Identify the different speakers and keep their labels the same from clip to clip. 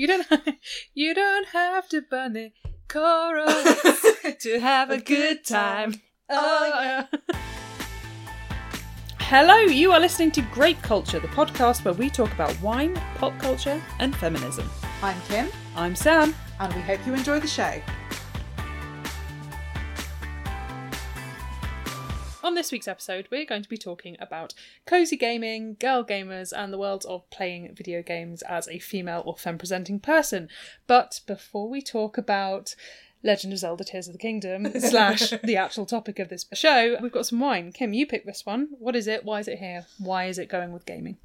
Speaker 1: You don't. you don't have to burn the Koroks to have a good time. Oh yeah. Oh, Hello, you are listening to Grape Culture, the podcast where we talk about wine, pop culture, and feminism.
Speaker 2: I'm Kim,
Speaker 1: I'm Sam.
Speaker 2: and we hope you enjoy the show.
Speaker 1: On this week's episode, we're going to be talking about cozy gaming, girl gamers, and the world of playing video games as a female or femme presenting person. But before we talk about Legend of Zelda Tears of the Kingdom slash the actual topic of this show, we've got some wine. Kim, you picked this one. What is it? Why is it here? Why is it going with gaming?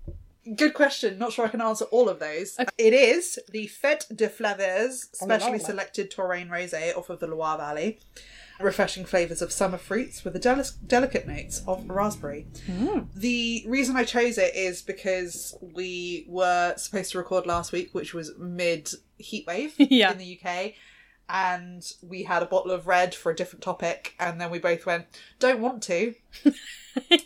Speaker 2: Good question. Not sure I can answer all of those. It is the Fête de specially
Speaker 1: Oh, la.
Speaker 2: selected Touraine Rosé off of the Loire Valley. Refreshing flavours of summer fruits with the deli- delicate notes of raspberry. Mm. The reason I chose it is because we were supposed to record last week, which was mid heatwave
Speaker 1: Yeah.
Speaker 2: in the UK, and we had a bottle of red for a different topic, and then we both went, "Don't want to."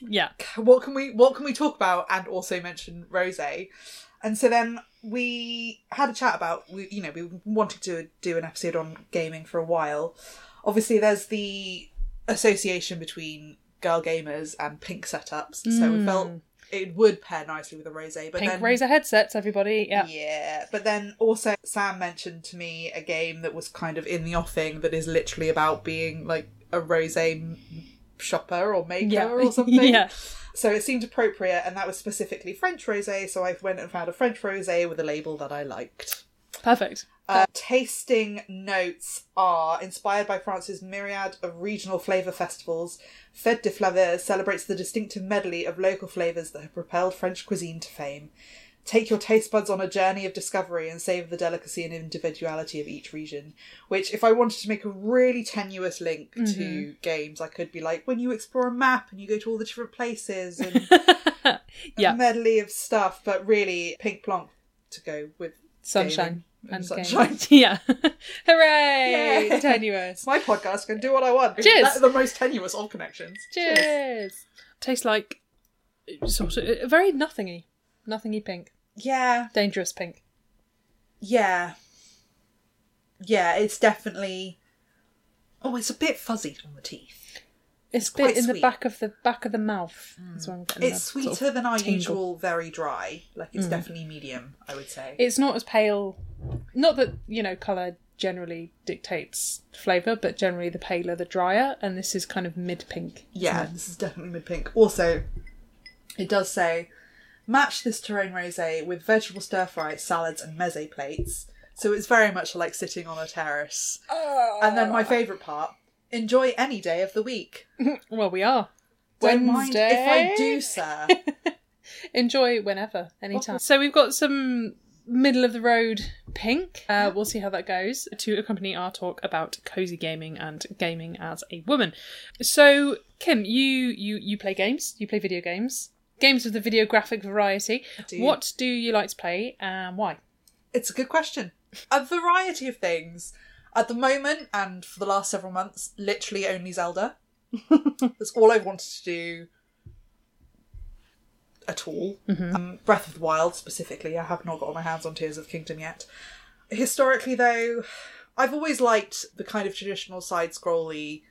Speaker 1: Yeah.
Speaker 2: what can we what can we talk about and also mention rose and so then we had a chat about we you know we wanted to do an episode on gaming for a while obviously there's the association between girl gamers and pink setups so we felt mm. it would pair nicely with a rose but
Speaker 1: Pink
Speaker 2: then
Speaker 1: Razer headsets, everybody. Yeah.
Speaker 2: yeah, but then also Sam mentioned to me a game that was kind of in the offing that is literally about being like a rose shopper or maker
Speaker 1: Yeah.
Speaker 2: or something.
Speaker 1: Yeah.
Speaker 2: So it seemed appropriate, and that was specifically French rosé. So I went and found a French rosé with a label that I liked.
Speaker 1: Perfect.
Speaker 2: Uh, tasting notes are inspired by France's myriad of regional flavour festivals. Fête de Flaveurs celebrates the distinctive medley of local flavours that have propelled French cuisine to fame. Take your taste buds on a journey of discovery and savour the delicacy and individuality of each region. Which, if I wanted to make a really tenuous link to games, I could be like, when you explore a map and you go to all the different places and
Speaker 1: Yeah.
Speaker 2: a medley of stuff, but really pink plonk to go with
Speaker 1: Sunshine and
Speaker 2: sunshine.
Speaker 1: Yeah. Hooray!
Speaker 2: Yeah.
Speaker 1: Tenuous.
Speaker 2: My podcast can do what I want.
Speaker 1: Cheers.
Speaker 2: That's the most tenuous of connections.
Speaker 1: Cheers. Tastes like sort of uh, very nothingy, nothingy pink,
Speaker 2: Yeah,
Speaker 1: dangerous pink.
Speaker 2: yeah, yeah. It's definitely. Oh, it's a bit fuzzy on the teeth.
Speaker 1: It's, a
Speaker 2: quite
Speaker 1: bit in the back of the back of the mouth. Mm. That's what
Speaker 2: It's
Speaker 1: the sort
Speaker 2: sweeter
Speaker 1: of
Speaker 2: than our
Speaker 1: tingle.
Speaker 2: usual very dry. Like it's mm. definitely medium, I would say.
Speaker 1: It's not as pale. Not that you know color generally dictates flavor, but generally the paler the drier, and this is kind of mid pink.
Speaker 2: yeah, this is definitely mid pink. Also, it does say match this Touraine rosé with vegetable stir fry, salads, and meze plates. So it's very much like sitting on a terrace. And then my ah. favourite part: enjoy any day of the week.
Speaker 1: Well, we are.
Speaker 2: Don't
Speaker 1: Wednesday.
Speaker 2: if I do, sir.
Speaker 1: Enjoy whenever, anytime. So we've got some middle of the road pink. Uh, we'll see how that goes to accompany our talk about cozy gaming and gaming as a woman. So Kim, you you you play games. You play video games. Games of the video graphic variety.
Speaker 2: do.
Speaker 1: What do you like to play and why?
Speaker 2: It's a good question. A variety of things. At the moment, and for the last several months, literally only Zelda. That's all I've wanted to do at all. Um, Breath of the Wild, specifically. I have not got my hands on Tears of the Kingdom yet. Historically, though, I've always liked the kind of traditional side scrolly,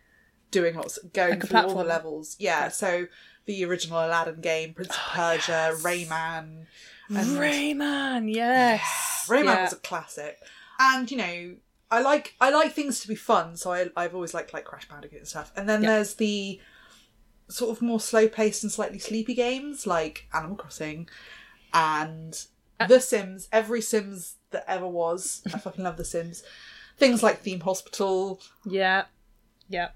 Speaker 2: doing lots, going
Speaker 1: Like
Speaker 2: through all the levels. Yeah, so the original Aladdin game, Prince of Persia, Rayman. And
Speaker 1: Rayman, yes.
Speaker 2: Rayman
Speaker 1: Yeah.
Speaker 2: was a classic, and you know, I like I like things to be fun, so I, I've always liked like Crash Bandicoot and stuff. And then
Speaker 1: Yeah.
Speaker 2: there's the sort of more slow paced and slightly sleepy games like Animal Crossing and
Speaker 1: Uh,
Speaker 2: The Sims. Every Sims that ever was, I fucking love The Sims. Things like Theme Hospital.
Speaker 1: Yeah. Yeah.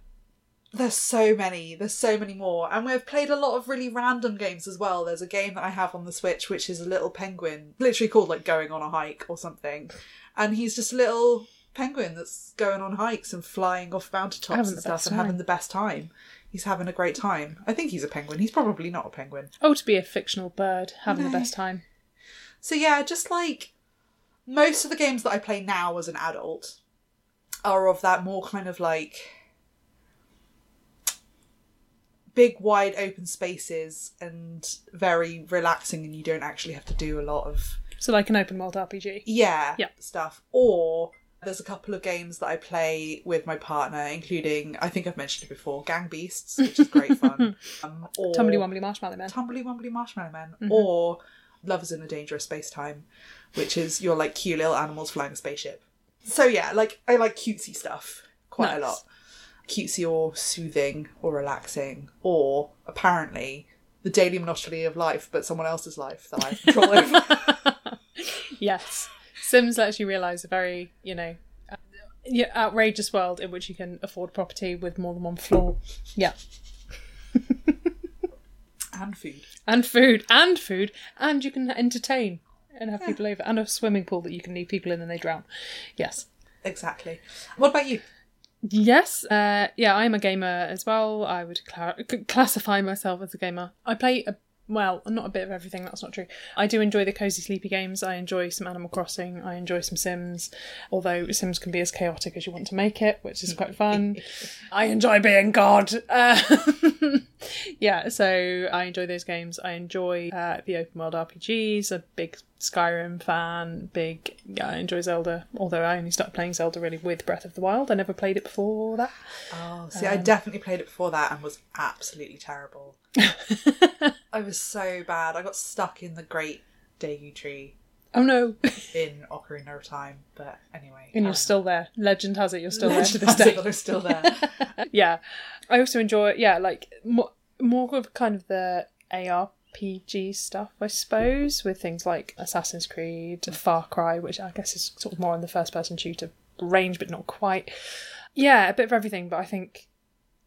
Speaker 2: There's so many. There's so many more, and we've played a lot of really random games as well. There's a game that I have on the Switch, which is a little penguin, literally called like going on a hike or something, and he's just a little penguin that's going on hikes and flying off mountaintops and stuff and having the best time. He's having a great time. I think he's a penguin. He's probably not a penguin.
Speaker 1: Oh, to be a fictional bird having the best time.
Speaker 2: So yeah, just like most of the games that I play now as an adult are of that more kind of like big wide open spaces and very relaxing and you don't actually have to do a lot of
Speaker 1: So like an open world RPG.
Speaker 2: yeah,
Speaker 1: Yeah.
Speaker 2: stuff. Or there's a couple of games that I play with my partner, including I think I've mentioned it before, Gang Beasts, which is great fun. Um, or
Speaker 1: Tumbly Wombly Marshmallow Man.
Speaker 2: Tumbly Wumbly Marshmallow Man,
Speaker 1: Mm-hmm.
Speaker 2: or Lovers in a Dangerous Space Time, which is your like cute little animals flying a spaceship. So yeah, like I like cutesy stuff quite a lot. Cutesy or soothing or relaxing, or apparently the daily monotony of life, but someone else's life that I have control over.
Speaker 1: Yes. Sims lets you realise a very, you know, uh, yeah, outrageous world in which you can afford property with more than one floor. Yeah.
Speaker 2: and food.
Speaker 1: And food. And food. And you can entertain and have people over. And a swimming pool that you can leave people in and they drown. Yes.
Speaker 2: Exactly. What about you?
Speaker 1: Yes, uh, yeah, I'm a gamer as well. I would cla- c- classify myself as a gamer. I play a well, not a bit of everything. That's not true. I do enjoy the cozy, sleepy games. I enjoy some Animal Crossing. I enjoy some Sims, although Sims can be as chaotic as you want to make it, which is quite fun. I enjoy being God. Uh, yeah, so I enjoy those games. I enjoy uh, the open world RPGs. A big Skyrim fan. Big. Yeah, I enjoy Zelda. Although I only started playing Zelda really with Breath of the Wild. I never played it before that.
Speaker 2: Oh, see,
Speaker 1: Um,
Speaker 2: I definitely played it before that and was absolutely terrible. I was so bad. I got stuck in the Great Deku Tree
Speaker 1: Oh no!
Speaker 2: in Ocarina of Time. But anyway,
Speaker 1: and you're
Speaker 2: um,
Speaker 1: still there. Legend has it you're still there to this day.
Speaker 2: I'm still there.
Speaker 1: yeah, I also enjoy. Yeah, like more more of kind of the ARPG stuff, I suppose, with things like Assassin's Creed, Far Cry, which I guess is sort of more in the first person shooter range, but not quite. Yeah, a bit of everything, but I think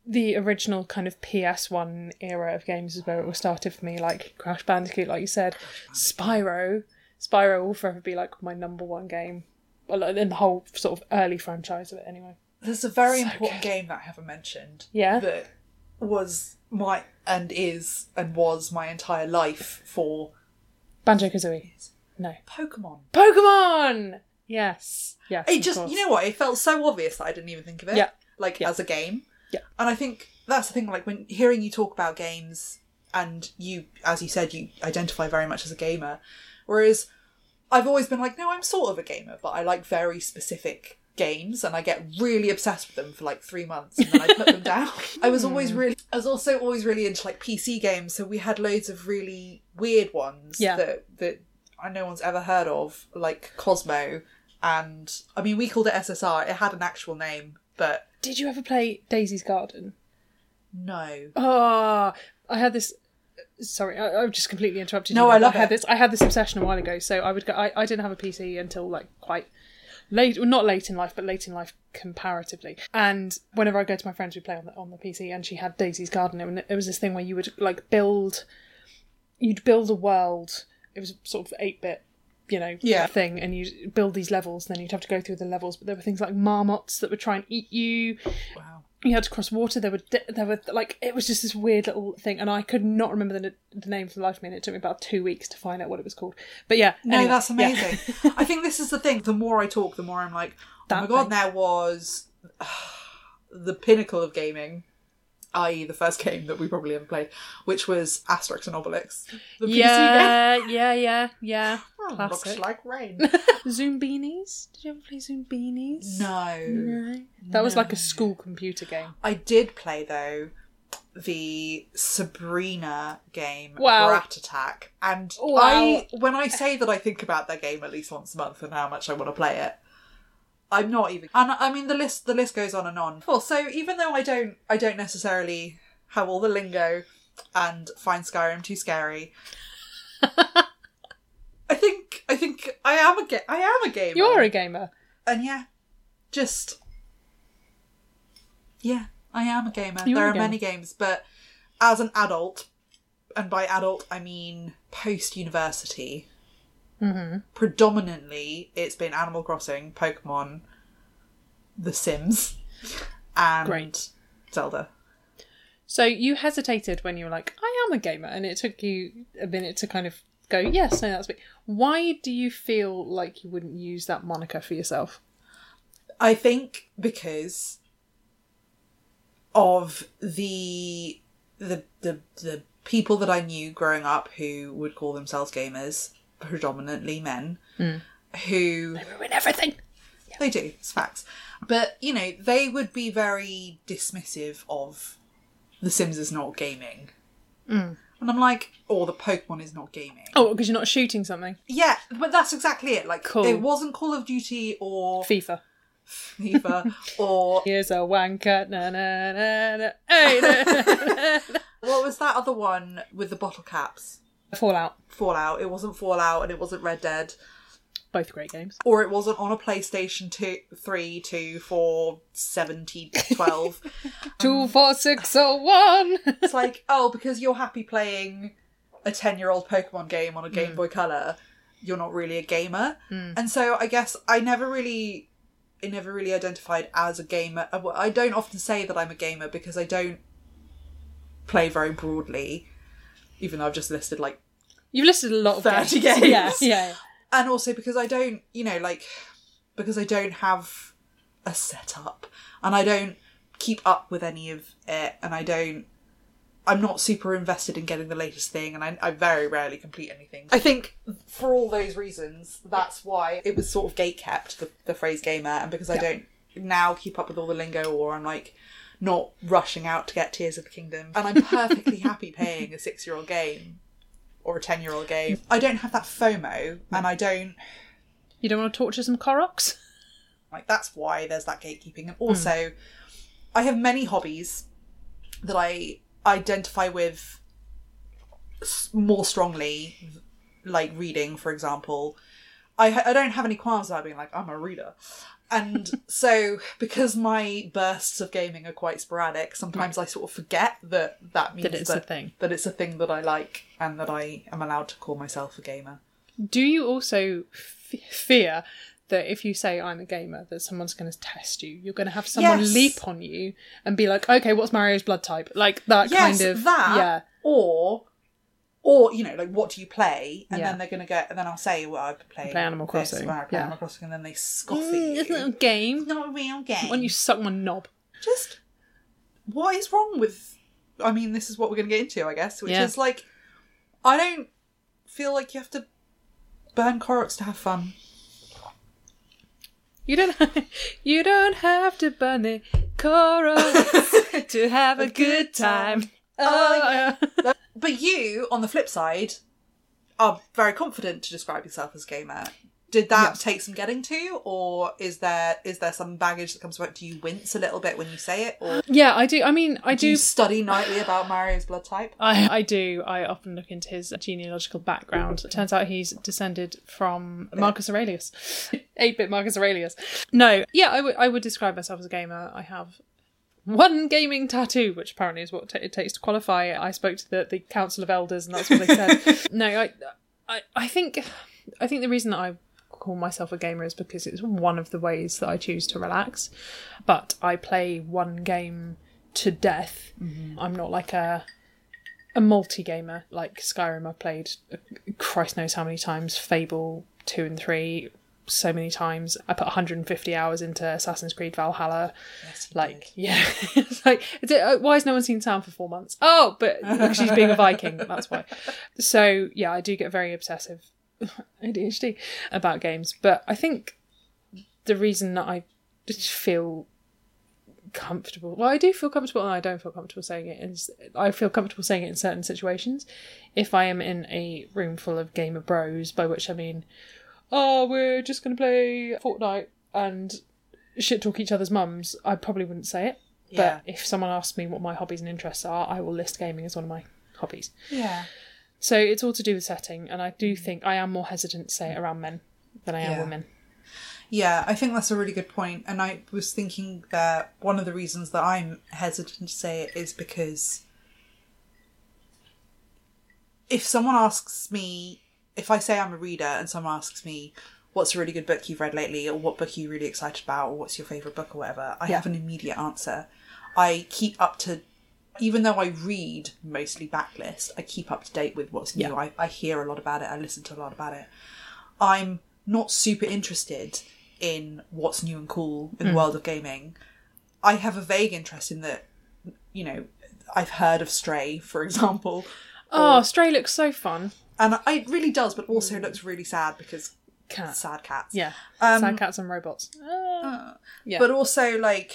Speaker 1: the original kind of PS1 era of games is where it all started for me, like Crash Bandicoot, like you said, Spyro. Spyro will forever be like my number one game. Well, in the whole sort of early franchise of it, anyway.
Speaker 2: There's a very
Speaker 1: So
Speaker 2: important
Speaker 1: good.
Speaker 2: game that I haven't mentioned
Speaker 1: Yeah.
Speaker 2: that was my and is and was my entire life for
Speaker 1: Banjo Kazooie. No.
Speaker 2: Pokemon.
Speaker 1: Pokemon! Yes. Yes.
Speaker 2: It just,
Speaker 1: course.
Speaker 2: you know what? It felt so obvious that I didn't even think of it.
Speaker 1: Yeah.
Speaker 2: Like
Speaker 1: Yeah.
Speaker 2: as a game.
Speaker 1: Yeah.
Speaker 2: And I think that's the thing. Like when hearing you talk about games, and you, as you said, you identify very much as a gamer, whereas I've always been like, no, I'm sort of a gamer, but I like very specific games, and I get really obsessed with them for like three months, and then I put them down. I was always
Speaker 1: Hmm.
Speaker 2: really, I was also always really into like PC games, so we had loads of really weird ones
Speaker 1: Yeah.
Speaker 2: that that I no one's ever heard of, like Cosmo. And I mean, we called it SSR. It had an actual name, but
Speaker 1: Did you ever play Daisy's Garden?
Speaker 2: no.
Speaker 1: Oh, I had this. Sorry, I, I've just completely interrupted you.
Speaker 2: No, I love
Speaker 1: had
Speaker 2: it.
Speaker 1: this. I had this obsession a while ago. So I would go. I, I didn't have a PC until like quite late. Well, not late in life, but late in life comparatively. And whenever I go to my friends, we play on the on the PC. And she had Daisy's Garden, and it was this thing where you would like build. You'd build a world. It was sort of eight bit. You know,
Speaker 2: Yeah.
Speaker 1: thing, and you build these levels. And then you'd have to go through the levels, but there were things like marmots that would try and eat you
Speaker 2: Wow.
Speaker 1: you had to cross water. There were there were like it was just this weird little thing, and I could not remember the, the name for the life of me. And it took me about two weeks to find out what it was called. But yeah,
Speaker 2: No,
Speaker 1: anyway,
Speaker 2: that's
Speaker 1: yeah.
Speaker 2: amazing. I think this is the thing. The more I talk, the more I'm like, oh
Speaker 1: That
Speaker 2: my god,
Speaker 1: thing.
Speaker 2: there was the pinnacle of gaming, i.e., the first game that we probably ever played, which was Asterix and Obelix. The PC game.
Speaker 1: yeah, yeah, yeah, yeah.
Speaker 2: Oh,
Speaker 1: Classic.
Speaker 2: looks like rain.
Speaker 1: Zoombinis. Did you ever play Zoombinis?
Speaker 2: no.
Speaker 1: No. That was like a school computer game.
Speaker 2: I did play though the Sabrina game,
Speaker 1: Wow.
Speaker 2: Rat Attack, and
Speaker 1: Wow.
Speaker 2: I when I say that I think about that game at least once a month and how much I want to play it, I'm not even. And I mean the list the list goes on and on. Cool. So even though I don't I don't necessarily have all the lingo and find Skyrim too scary. I think I think I am a ga- I am a gamer.
Speaker 1: You're a gamer.
Speaker 2: and yeah, just yeah, I am a gamer.
Speaker 1: You
Speaker 2: there
Speaker 1: are
Speaker 2: are
Speaker 1: gamer.
Speaker 2: many games, but as an adult, and by adult I mean post university,
Speaker 1: Mm-hmm.
Speaker 2: predominantly it's been Animal Crossing, Pokemon, The Sims, and
Speaker 1: Great.
Speaker 2: Zelda.
Speaker 1: So you hesitated when you were like, "I am a gamer," and it took you a minute to kind of go, "Yes, no, that's me." Why do you feel like you wouldn't use that moniker for yourself?
Speaker 2: I think because of the the the the people that I knew growing up who would call themselves gamers predominantly men
Speaker 1: Hmm.
Speaker 2: who
Speaker 1: Ruin everything.
Speaker 2: they do, it's facts. But, you know, they would be very dismissive of The Sims is not gaming.
Speaker 1: Mm.
Speaker 2: And I'm like, or the Pokemon is not gaming.
Speaker 1: Oh, because you're not shooting something.
Speaker 2: Yeah, but that's exactly it. Like,
Speaker 1: Cool.
Speaker 2: it wasn't Call of Duty or
Speaker 1: FIFA.
Speaker 2: FIFA or
Speaker 1: Here's a wanker. Na, na, na, na. Hey, na, na, na.
Speaker 2: what was that other one with the bottle caps?
Speaker 1: Fallout.
Speaker 2: Fallout. It wasn't Fallout and it wasn't Red Dead.
Speaker 1: Both great games.
Speaker 2: Or it wasn't on a PlayStation 2, 3, 2, 4, 70, 12.
Speaker 1: Two, four, six, oh, one.
Speaker 2: it's like, oh, because you're happy playing a 10 year old Pokemon game on a Game Boy Color, you're not really a gamer. And so I guess I never really. I never really identified as a gamer. Uh, I don't often say that I'm a gamer because I don't play very broadly, even though I've just listed like
Speaker 1: You've listed a lot of
Speaker 2: 30
Speaker 1: games.
Speaker 2: games.
Speaker 1: Yeah, yeah.
Speaker 2: and also because I don't, you know, like because I don't have a setup and I don't keep up with any of it, and I don't. I'm not super invested in getting the latest thing, and I, I very rarely complete anything. I think for all those reasons, that's why it was sort of gate kept the, the phrase gamer, and because I don't now keep up with all the lingo, or I'm like not rushing out to get Tears of the Kingdom, and I'm perfectly happy paying a six year old game or a ten year old game. I don't have that FOMO, and I don't
Speaker 1: You don't want to torture some Koroks?
Speaker 2: like that's why there's that gatekeeping, and hmm. also I have many hobbies that I identify with more strongly, like reading, for example. I I don't have any qualms about being like I'm a reader, and so because my bursts of gaming are quite sporadic, sometimes I sort of forget that that means
Speaker 1: That it's a thing.
Speaker 2: that it's a thing that I like and that I am allowed to call myself a gamer.
Speaker 1: Do you also f- fear that if you say I'm a gamer, that someone's going to test you? You're going to have someone
Speaker 2: Yes.
Speaker 1: leap on you and be like, "Okay, what's Mario's blood type?" Like that
Speaker 2: yes,
Speaker 1: kind of
Speaker 2: that
Speaker 1: yeah.
Speaker 2: or or you know like what do you play and
Speaker 1: Yeah.
Speaker 2: then they're gonna go and then I'll say well I play
Speaker 1: play Animal Crossing,
Speaker 2: I play
Speaker 1: yeah.
Speaker 2: Animal Crossing and then they scoff at
Speaker 1: Mm,
Speaker 2: you
Speaker 1: Isn't it a game?
Speaker 2: it's not a real game
Speaker 1: When you suck my knob.
Speaker 2: just what is wrong with I mean this is what we're gonna get into I guess which
Speaker 1: Yeah.
Speaker 2: is like I don't feel like you have to burn Koroks to have fun
Speaker 1: You don't. you don't have to burn the Koroks to have a good time. Oh, yeah.
Speaker 2: But you on the flip side are very confident to describe yourself as a gamer did that
Speaker 1: Yes.
Speaker 2: take some getting to or is there is there some baggage that comes about do you wince a little bit when you say it or
Speaker 1: yeah, I do. I mean, I
Speaker 2: do
Speaker 1: do.
Speaker 2: you study nightly about mario's blood type
Speaker 1: I, I do. I often look into his genealogical background. It turns out he's descended from Marcus Aurelius, eight-bit Marcus Aurelius. No, yeah, I would I would describe myself as a gamer. I have one gaming tattoo, which apparently is what t- it takes to qualify. I spoke to the, the council of elders, and that's what they said. no, I, I I think I think the reason that I call myself a gamer is because it's one of the ways that I choose to relax. But I play one game to death. I'm not like a a multi gamer like Skyrim. I've played uh, Christ knows how many times. Fable two and three so many times. I put 150 hours into Assassin's Creed Valhalla. like yeah, it's like uh, why has no one seen Sam for four months? Oh, but she's being a Viking. That's why. So yeah, I do get very obsessive. ADHD about games, but I think the reason that I just feel comfortable. Well, I do feel comfortable and I don't feel comfortable saying it. Is I feel comfortable saying it in certain situations. If I am in a room full of gamer bros, by which I mean, oh, we're just going to play Fortnite and shit talk each other's mums, I probably wouldn't say it.
Speaker 2: Yeah.
Speaker 1: But if someone asks me what my hobbies and interests are, I will list gaming as one of my hobbies.
Speaker 2: yeah
Speaker 1: So it's all to do with setting, and I do think I am more hesitant to say it around men than I am
Speaker 2: Yeah.
Speaker 1: women.
Speaker 2: yeah i think that's a really good point and i was thinking that one of the reasons that i'm hesitant to say it is because if someone asks me if i say i'm a reader and someone asks me what's a really good book you've read lately? Or what book are you really excited about? Or what's your favorite book or whatever? I
Speaker 1: Yeah.
Speaker 2: have an immediate answer. I keep up to even though i read mostly backlist i keep up to date with what's new.
Speaker 1: Yeah.
Speaker 2: I, I hear a lot about it. I listen to a lot about it. I'm not super interested in what's new and cool in the hmm. world of gaming. I have a vague interest in that you know i've heard of stray for example.
Speaker 1: Oh, Stray looks so fun.
Speaker 2: And it really does, but also looks really sad because
Speaker 1: Cat.
Speaker 2: sad cats.
Speaker 1: Yeah.
Speaker 2: Um,
Speaker 1: Sad cats and robots. Ah. yeah.
Speaker 2: But also, like,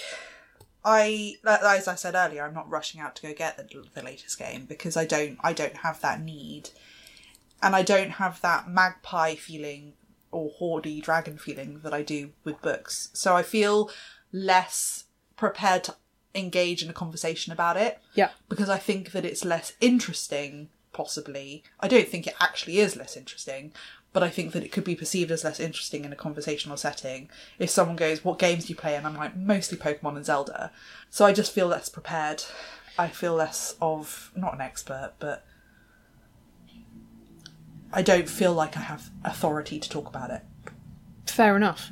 Speaker 2: I as I said earlier, I'm not rushing out to go get the, the latest game because I don't I don't have that need, and I don't have that magpie feeling or hoardy dragon feeling that I do with books. So I feel less prepared to engage in a conversation about it
Speaker 1: yeah.
Speaker 2: because I think that it's less interesting, possibly. I don't think it actually is less interesting, but I think that it could be perceived as less interesting in a conversational setting if someone goes, What games do you play? And I'm like, Mostly Pokemon and Zelda. So I just feel less prepared. I feel less of, not an expert, but I don't feel like I have authority to talk about it.
Speaker 1: Fair enough.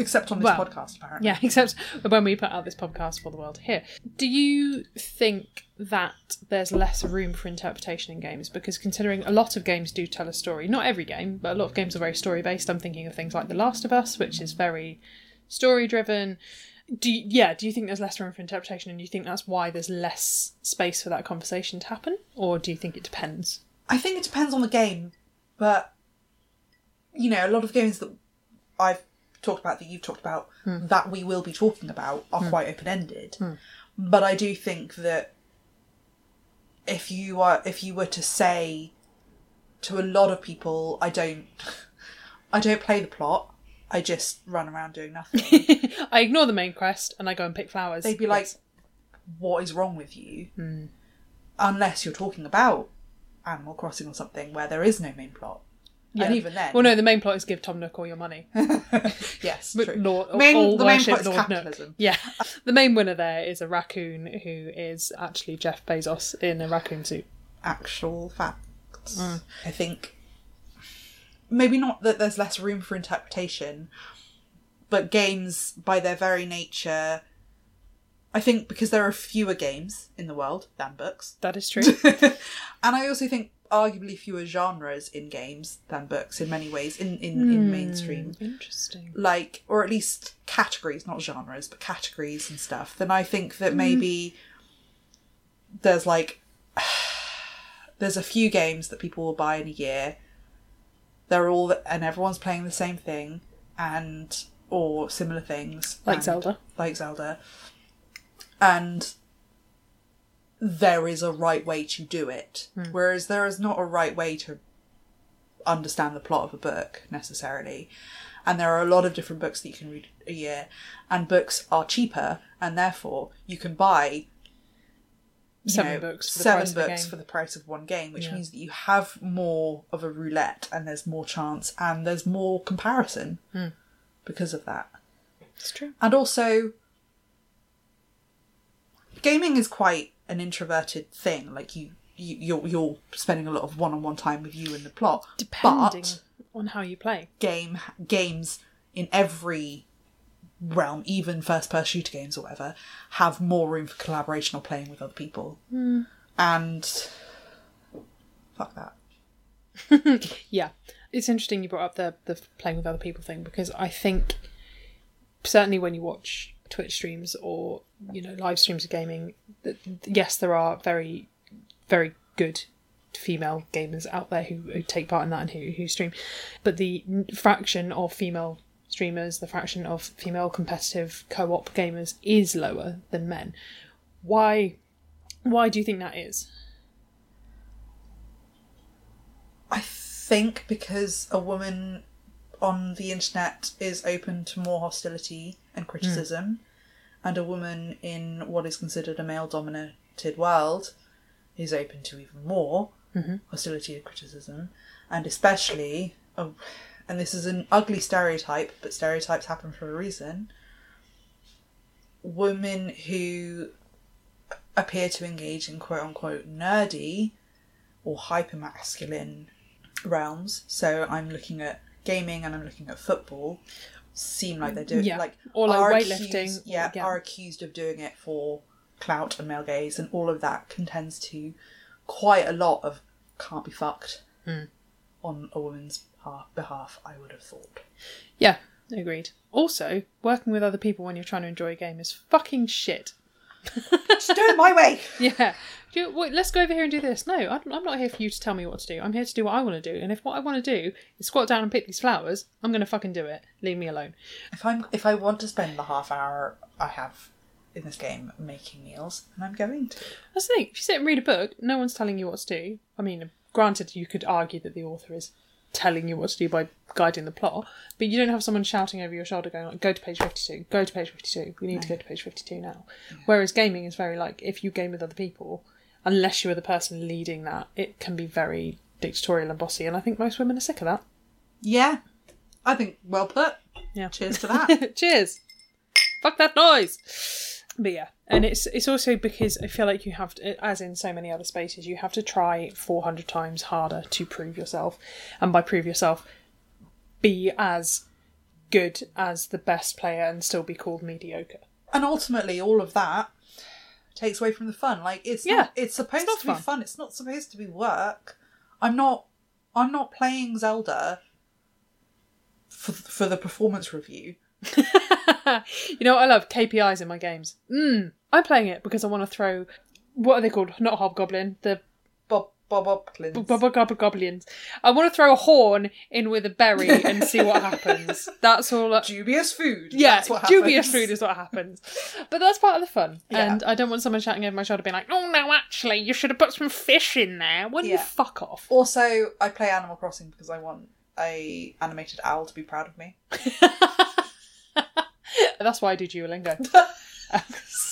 Speaker 2: Except on this
Speaker 1: Well,
Speaker 2: podcast, apparently.
Speaker 1: Yeah, except when we put out this podcast for the world to hear. Do you think that there's less room for interpretation in games? Because considering a lot of games do tell a story, not every game, but a lot of games are very story based. I'm thinking of things like The Last of Us, which is very story driven. Do you, yeah, do you think there's less room for interpretation and do you think that's why there's less space for that conversation to happen? Or do you think it depends?
Speaker 2: I think it depends on the game, but you know, a lot of games that I've talked about that you've talked about hmm. that we will be talking about are hmm. quite open ended. Hmm. But I do think that if you are if you were to say to a lot of people, I don't I don't play the plot, I just run around doing nothing.
Speaker 1: I ignore the main quest and I go and pick flowers.
Speaker 2: They'd be like,
Speaker 1: Yes.
Speaker 2: what is wrong with you? Unless you're talking about Animal Crossing or something where there is no main plot. And even then,
Speaker 1: Well, no, the main plot is give Tom Nook all your money.
Speaker 2: yes, true.
Speaker 1: Lord,
Speaker 2: Main-
Speaker 1: all
Speaker 2: the main plot is
Speaker 1: Lord
Speaker 2: capitalism.
Speaker 1: Nook. Yeah, the main winner there is a raccoon who is actually Jeff Bezos in a raccoon suit.
Speaker 2: Actual facts.
Speaker 1: Mm.
Speaker 2: I think maybe not that there's less room for interpretation, but games by their very nature. I think because there are fewer games in the world than books,
Speaker 1: That is true.
Speaker 2: and I also think arguably fewer genres in games than books in many ways in in, in hmm, mainstream.
Speaker 1: Interesting.
Speaker 2: like or at least categories not genres but categories and stuff then i think that hmm. maybe there's like there's a few games that people will buy in a year they're all and everyone's playing the same thing and or similar things
Speaker 1: Like
Speaker 2: and-
Speaker 1: Zelda.
Speaker 2: like zelda and there is a right way to do it whereas there is not a right way to understand the plot of a book necessarily. And there are a lot of different books that you can read a year, and books are cheaper, and therefore you can buy
Speaker 1: Seven
Speaker 2: know,
Speaker 1: books for the
Speaker 2: seven
Speaker 1: price of
Speaker 2: books for the price of one game, which
Speaker 1: Yeah.
Speaker 2: means that you have more of a roulette, and there's more chance, and there's more comparison
Speaker 1: Hmm.
Speaker 2: because of that.
Speaker 1: It's true.
Speaker 2: And also, gaming is quite an introverted thing. Like you, you you're you're spending a lot of one-on-one time with you and the plot.
Speaker 1: Depending
Speaker 2: But
Speaker 1: on how you play.
Speaker 2: game games in every realm, even first-person shooter games or whatever, have more room for collaboration or playing with other people. Hmm. And fuck that.
Speaker 1: Yeah, it's interesting you brought up the the playing with other people thing because I think certainly when you watch Twitch streams or you know live streams of gaming, yes, there are very very good female gamers out there who, who take part in that and who, who stream, but the fraction of female streamers, the fraction of female competitive co-op gamers is lower than men. Why? Why do you think that is?
Speaker 2: I think because a woman on the internet is open to more hostility and hmm. criticism, and a woman in what is considered a male dominated world is open to even more mm-hmm. hostility and criticism, and especially, oh, and this is an ugly stereotype, but stereotypes happen for a reason. Women who appear to engage in quote unquote nerdy or hyper masculine realms. So I'm looking at gaming and I'm looking at football. Seem like they're doing
Speaker 1: Yeah.
Speaker 2: like
Speaker 1: Or like
Speaker 2: are
Speaker 1: weightlifting,
Speaker 2: accused- yeah,
Speaker 1: yeah.
Speaker 2: are accused of doing it for clout and male gaze, and all of that contends to quite a lot of can't be fucked
Speaker 1: Hmm.
Speaker 2: on a woman's ha- behalf. I would have thought.
Speaker 1: Yeah, agreed. Also, working with other people when you're trying to enjoy a game is fucking shit.
Speaker 2: Just do it my way.
Speaker 1: Yeah. Do you, wait, let's go over here and do this. No, I'm, I'm not here for you to tell me what to do. I'm here to do what I want to do. And if what I want to do is squat down and pick these flowers, I'm going to fucking do it. Leave me alone.
Speaker 2: If I'm if I want to spend the half hour I have in this game making meals, and I'm going to.
Speaker 1: That's the thing. If you sit and read a book, no one's telling you what to do. I mean, granted, you could argue that the author is telling you what to do by guiding the plot, but you don't have someone shouting over your shoulder going "Go to page fifty-two. Go to page fifty-two. We need to go to page fifty-two now." Whereas gaming is very like if you game with other people, unless you are the person leading that, it can be very dictatorial and bossy. And I think most women are sick of that.
Speaker 2: Yeah, I think well put.
Speaker 1: Yeah.
Speaker 2: Cheers to that.
Speaker 1: Cheers. Fuck that noise. But yeah, and it's it's also because I feel like you have to, as in so many other spaces, you have to try four hundred times harder to prove yourself, and by prove yourself, be as good as the best player and still be called mediocre.
Speaker 2: and ultimately, all of that takes away from the fun. Like it's
Speaker 1: Yeah.
Speaker 2: not, it's supposed
Speaker 1: not
Speaker 2: to be
Speaker 1: fun.
Speaker 2: fun. It's not supposed to be work. I'm not. I'm not playing Zelda for for the performance review.
Speaker 1: you know what I love? KPIs in my games. Mm, I'm playing it because I want to throw. What are they called? Not a hobgoblin. The
Speaker 2: Bob Bob Hopkins.
Speaker 1: Bubba gobble goblins. I want to throw a horn in with a berry and see what happens. That's all. I-
Speaker 2: Dubious food.
Speaker 1: Yeah,
Speaker 2: That's what
Speaker 1: dubious food is what happens. But that's part of the fun.
Speaker 2: Yeah.
Speaker 1: And I don't want someone shouting over my shoulder being like, oh no, actually, you should have put some fish in there. Why don't you fuck off?
Speaker 2: Also, I play Animal Crossing because I want a animated owl to be proud of me.
Speaker 1: That's why I do Duolingo.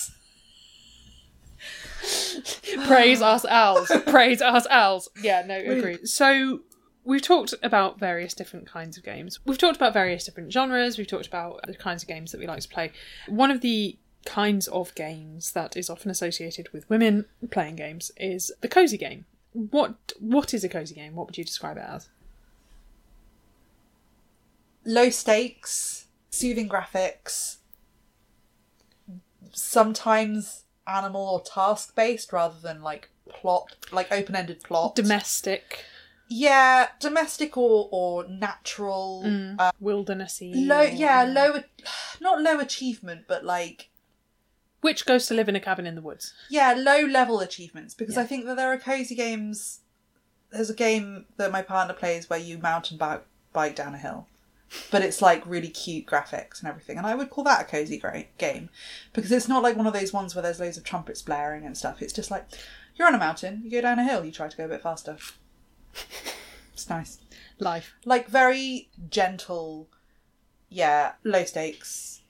Speaker 1: Praise us owls. Praise us owls. Yeah, no, agree. So we've talked about various different kinds of games. We've talked about various different genres. We've talked about the kinds of games that we like to play. One of the kinds of games that is often associated with women playing games is the cozy game. What what is a cozy game? What would you describe it as?
Speaker 2: Low stakes, soothing graphics, sometimes animal or task based rather than like plot, like open ended plot.
Speaker 1: Domestic,
Speaker 2: yeah, domestic or or natural. Uh,
Speaker 1: wildernessy.
Speaker 2: low, yeah, low, not low achievement, but like
Speaker 1: Which goes to live in a cabin in the woods.
Speaker 2: yeah, low level achievements because
Speaker 1: Yeah.
Speaker 2: I think that there are cozy games. There's a game that my partner plays where you mountain bike bike down a hill, but it's like really cute graphics and everything, and I would call that a cozy great game because it's not like one of those ones where there's loads of trumpets blaring and stuff. It's just like you're on a mountain, you go down a hill, you try to go a bit faster. It's nice,
Speaker 1: Life.
Speaker 2: like very gentle, yeah, low stakes.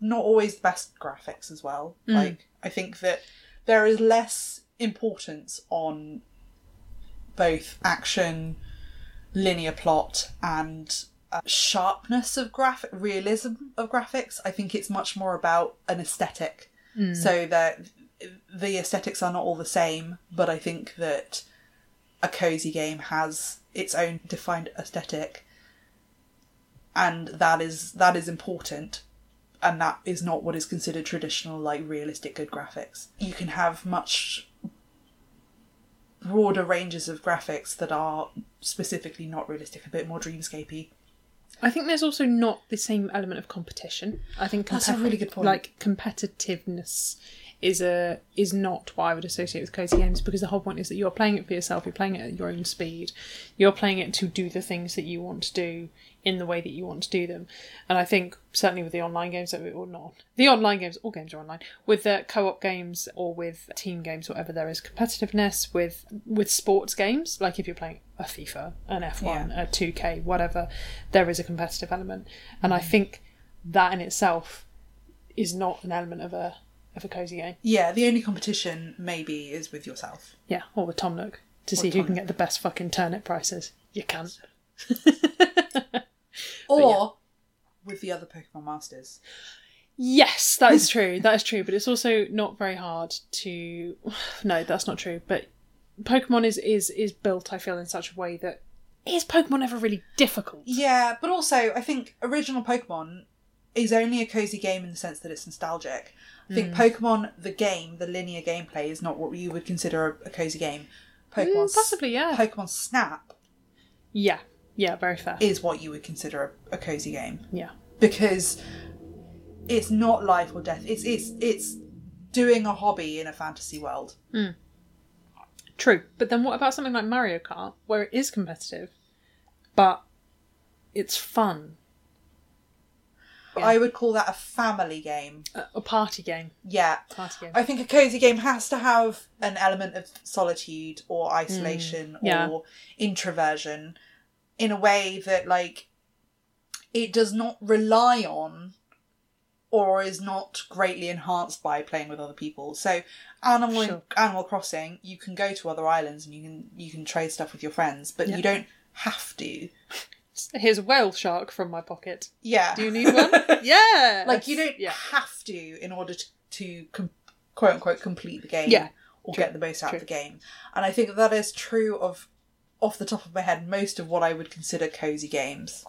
Speaker 2: Not always the best graphics as well. Mm. Like I think that there is less importance on both action, linear plot, and uh, sharpness of graphic realism of graphics. I think it's much more about an aesthetic. So that the aesthetics are not all the same, but I think that a cozy game has its own defined aesthetic, and that is that is important and that is not what is considered traditional like realistic good graphics you can have much broader ranges of graphics that are specifically not realistic a bit more dreamscapey
Speaker 1: I think there's also not the same element of competition. I think
Speaker 2: That's a really good point.
Speaker 1: Like competitiveness is a is not what I would associate with cozy games because the whole point is that you're playing it for yourself. You're playing it at your own speed. You're playing it to do the things that you want to do in the way that you want to do them. And I think certainly with the online games that we or not the online games, all games are online. With the co-op games or with team games, whatever, there is competitiveness. With with sports games, like if you're playing a FIFA, an F1, a 2K, whatever, there is a competitive element. And I mm. think that in itself is not an element of a of a cozy game.
Speaker 2: yeah the only competition maybe is with yourself
Speaker 1: Yeah, or with Tom Nook to see who can get the best fucking turnip prices. You can't.
Speaker 2: or with the other pokemon masters
Speaker 1: Yes, that is true. That is true. But it's also not very hard to. No, that's not true. But Pokemon is is is built. I feel in such a way that is Pokemon ever really difficult?
Speaker 2: yeah but also i think original pokemon is only a cozy game in the sense that it's nostalgic i think pokemon the game the linear gameplay is not what you would consider a, a cozy game pokemon
Speaker 1: Mm, possibly, yeah.
Speaker 2: pokemon snap
Speaker 1: Yeah, yeah, very fair.
Speaker 2: is what you would consider a, a cozy game
Speaker 1: yeah,
Speaker 2: because it's not life or death. It's it's it's doing a hobby in a fantasy world.
Speaker 1: True. But then what about something like Mario Kart, where it is competitive, but it's fun? Yeah.
Speaker 2: I would call that a family game.
Speaker 1: A, a party game.
Speaker 2: Yeah.
Speaker 1: Party game.
Speaker 2: I think a cozy game has to have an element of solitude or isolation
Speaker 1: Mm, yeah.
Speaker 2: or introversion in a way that like it does not rely on or is not greatly enhanced by playing with other people. So Animal
Speaker 1: Sure.
Speaker 2: Animal Crossing, you can go to other islands and you can you can trade stuff with your friends, but
Speaker 1: Yeah.
Speaker 2: you don't have to.
Speaker 1: Here's a whale shark from my pocket.
Speaker 2: Yeah.
Speaker 1: Do you need one? yeah.
Speaker 2: like you don't
Speaker 1: Yeah.
Speaker 2: have to in order to, to com- quote unquote complete the game
Speaker 1: Yeah,
Speaker 2: or
Speaker 1: true,
Speaker 2: get the most out
Speaker 1: true.
Speaker 2: of the game and i think that is true of off the top of my head most of what i would consider cozy games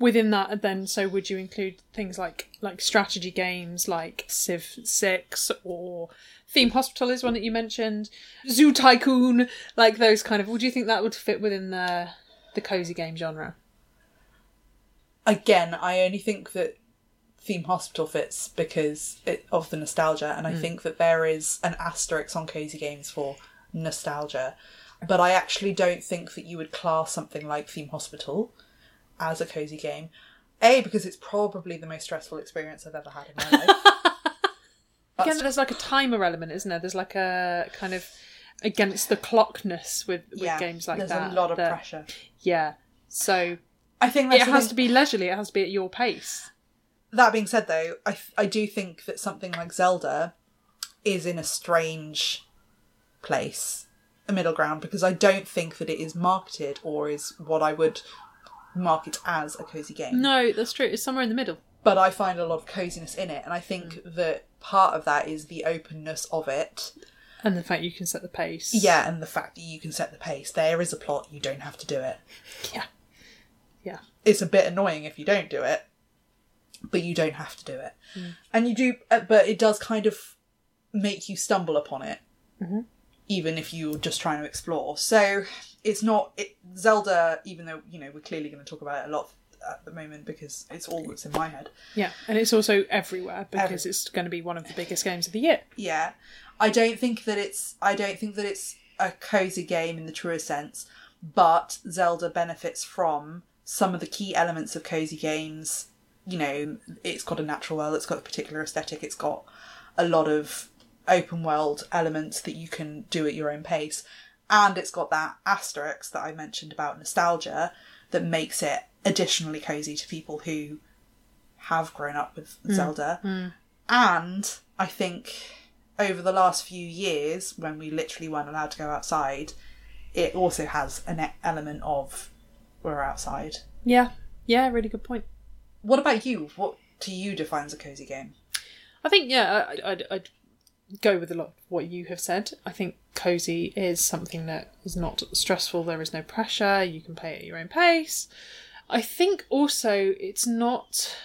Speaker 1: Within that, then, so would you include things like like strategy games, like Civ Six or Theme Hospital is one that you mentioned, Zoo Tycoon, like those kind of. Would you think that would fit within the the cozy game genre?
Speaker 2: again i only think that theme hospital fits because it, of the nostalgia and i
Speaker 1: Hmm.
Speaker 2: think that there is an asterisk on cozy games for nostalgia but i actually don't think that you would class something like theme hospital as a cozy game a because it's probably the most stressful experience i've ever had in my life
Speaker 1: Again, there's like a timer element, isn't there? There's like a kind of against the clockness with, with
Speaker 2: yeah
Speaker 1: games like
Speaker 2: there's
Speaker 1: that.
Speaker 2: There's a lot of
Speaker 1: that-
Speaker 2: pressure
Speaker 1: Yeah. So
Speaker 2: i think
Speaker 1: it has
Speaker 2: thing-
Speaker 1: to be leisurely. It has to be at your pace.
Speaker 2: That being said, though, I, I do think that something like Zelda is in a strange place, a middle ground, because I don't think that it is marketed or is what I would market as a cozy game.
Speaker 1: No, that's true. It's somewhere in the middle.
Speaker 2: But I find a lot of coziness in it, and I think mm. that part of that is the openness of it.
Speaker 1: And the fact you can set the pace.
Speaker 2: Yeah, and the fact that you can set the pace. There is a plot, you don't have to do it.
Speaker 1: Yeah. Yeah.
Speaker 2: it's a bit annoying if you don't do it, but you don't have to do it. Mm. And you do, uh, but it does kind of make you stumble upon it, mm-hmm. even if you're just trying to explore. So it's not it, Zelda, even though you know we're clearly going to talk about it a lot at the moment because it's all that's in my head.
Speaker 1: Yeah. And it's also everywhere because
Speaker 2: Every-
Speaker 1: it's going to be one of the biggest games of the year.
Speaker 2: Yeah, I don't think that it's I don't think that it's a cozy game in the truest sense, but Zelda benefits from some of the key elements of cozy games. You know, it's got a natural world, it's got a particular aesthetic, it's got a lot of open world elements that you can do at your own pace, and it's got that asterisk that I mentioned about nostalgia that makes it additionally cozy to people who have grown up with hmm. Zelda. Hmm. And I think over the last few years, when we literally weren't allowed to go outside, it also has an element of we're outside.
Speaker 1: Yeah. Yeah. Really good point.
Speaker 2: What about you? What to you defines a cozy game?
Speaker 1: I think yeah, I'd, I'd go with a lot of what you have said. I think cozy is something that is not stressful. There is no pressure. You can play at your own pace. I think also it's not.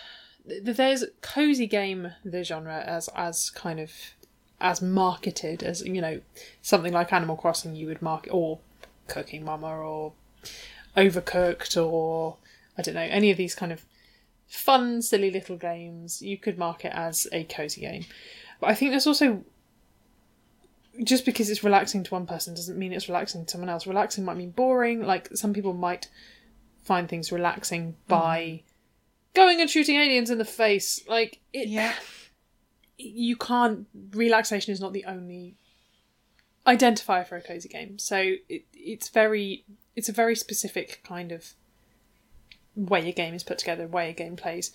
Speaker 1: th- There's cozy game the genre as as kind of as marketed as you know something like Animal Crossing you would market or Cooking Mama or Overcooked or I don't know any of these kind of fun, silly little games you could market as a cozy game. But I think there's also just because it's relaxing to one person doesn't mean it's relaxing to someone else. Relaxing might mean boring. Like some people might find things relaxing mm. by going and shooting aliens in the face. Like it,
Speaker 2: Yeah.
Speaker 1: you can't. Relaxation is not the only identifier for a cozy game. So it, it's very, it's a very specific kind of way a game is put together, way a game plays.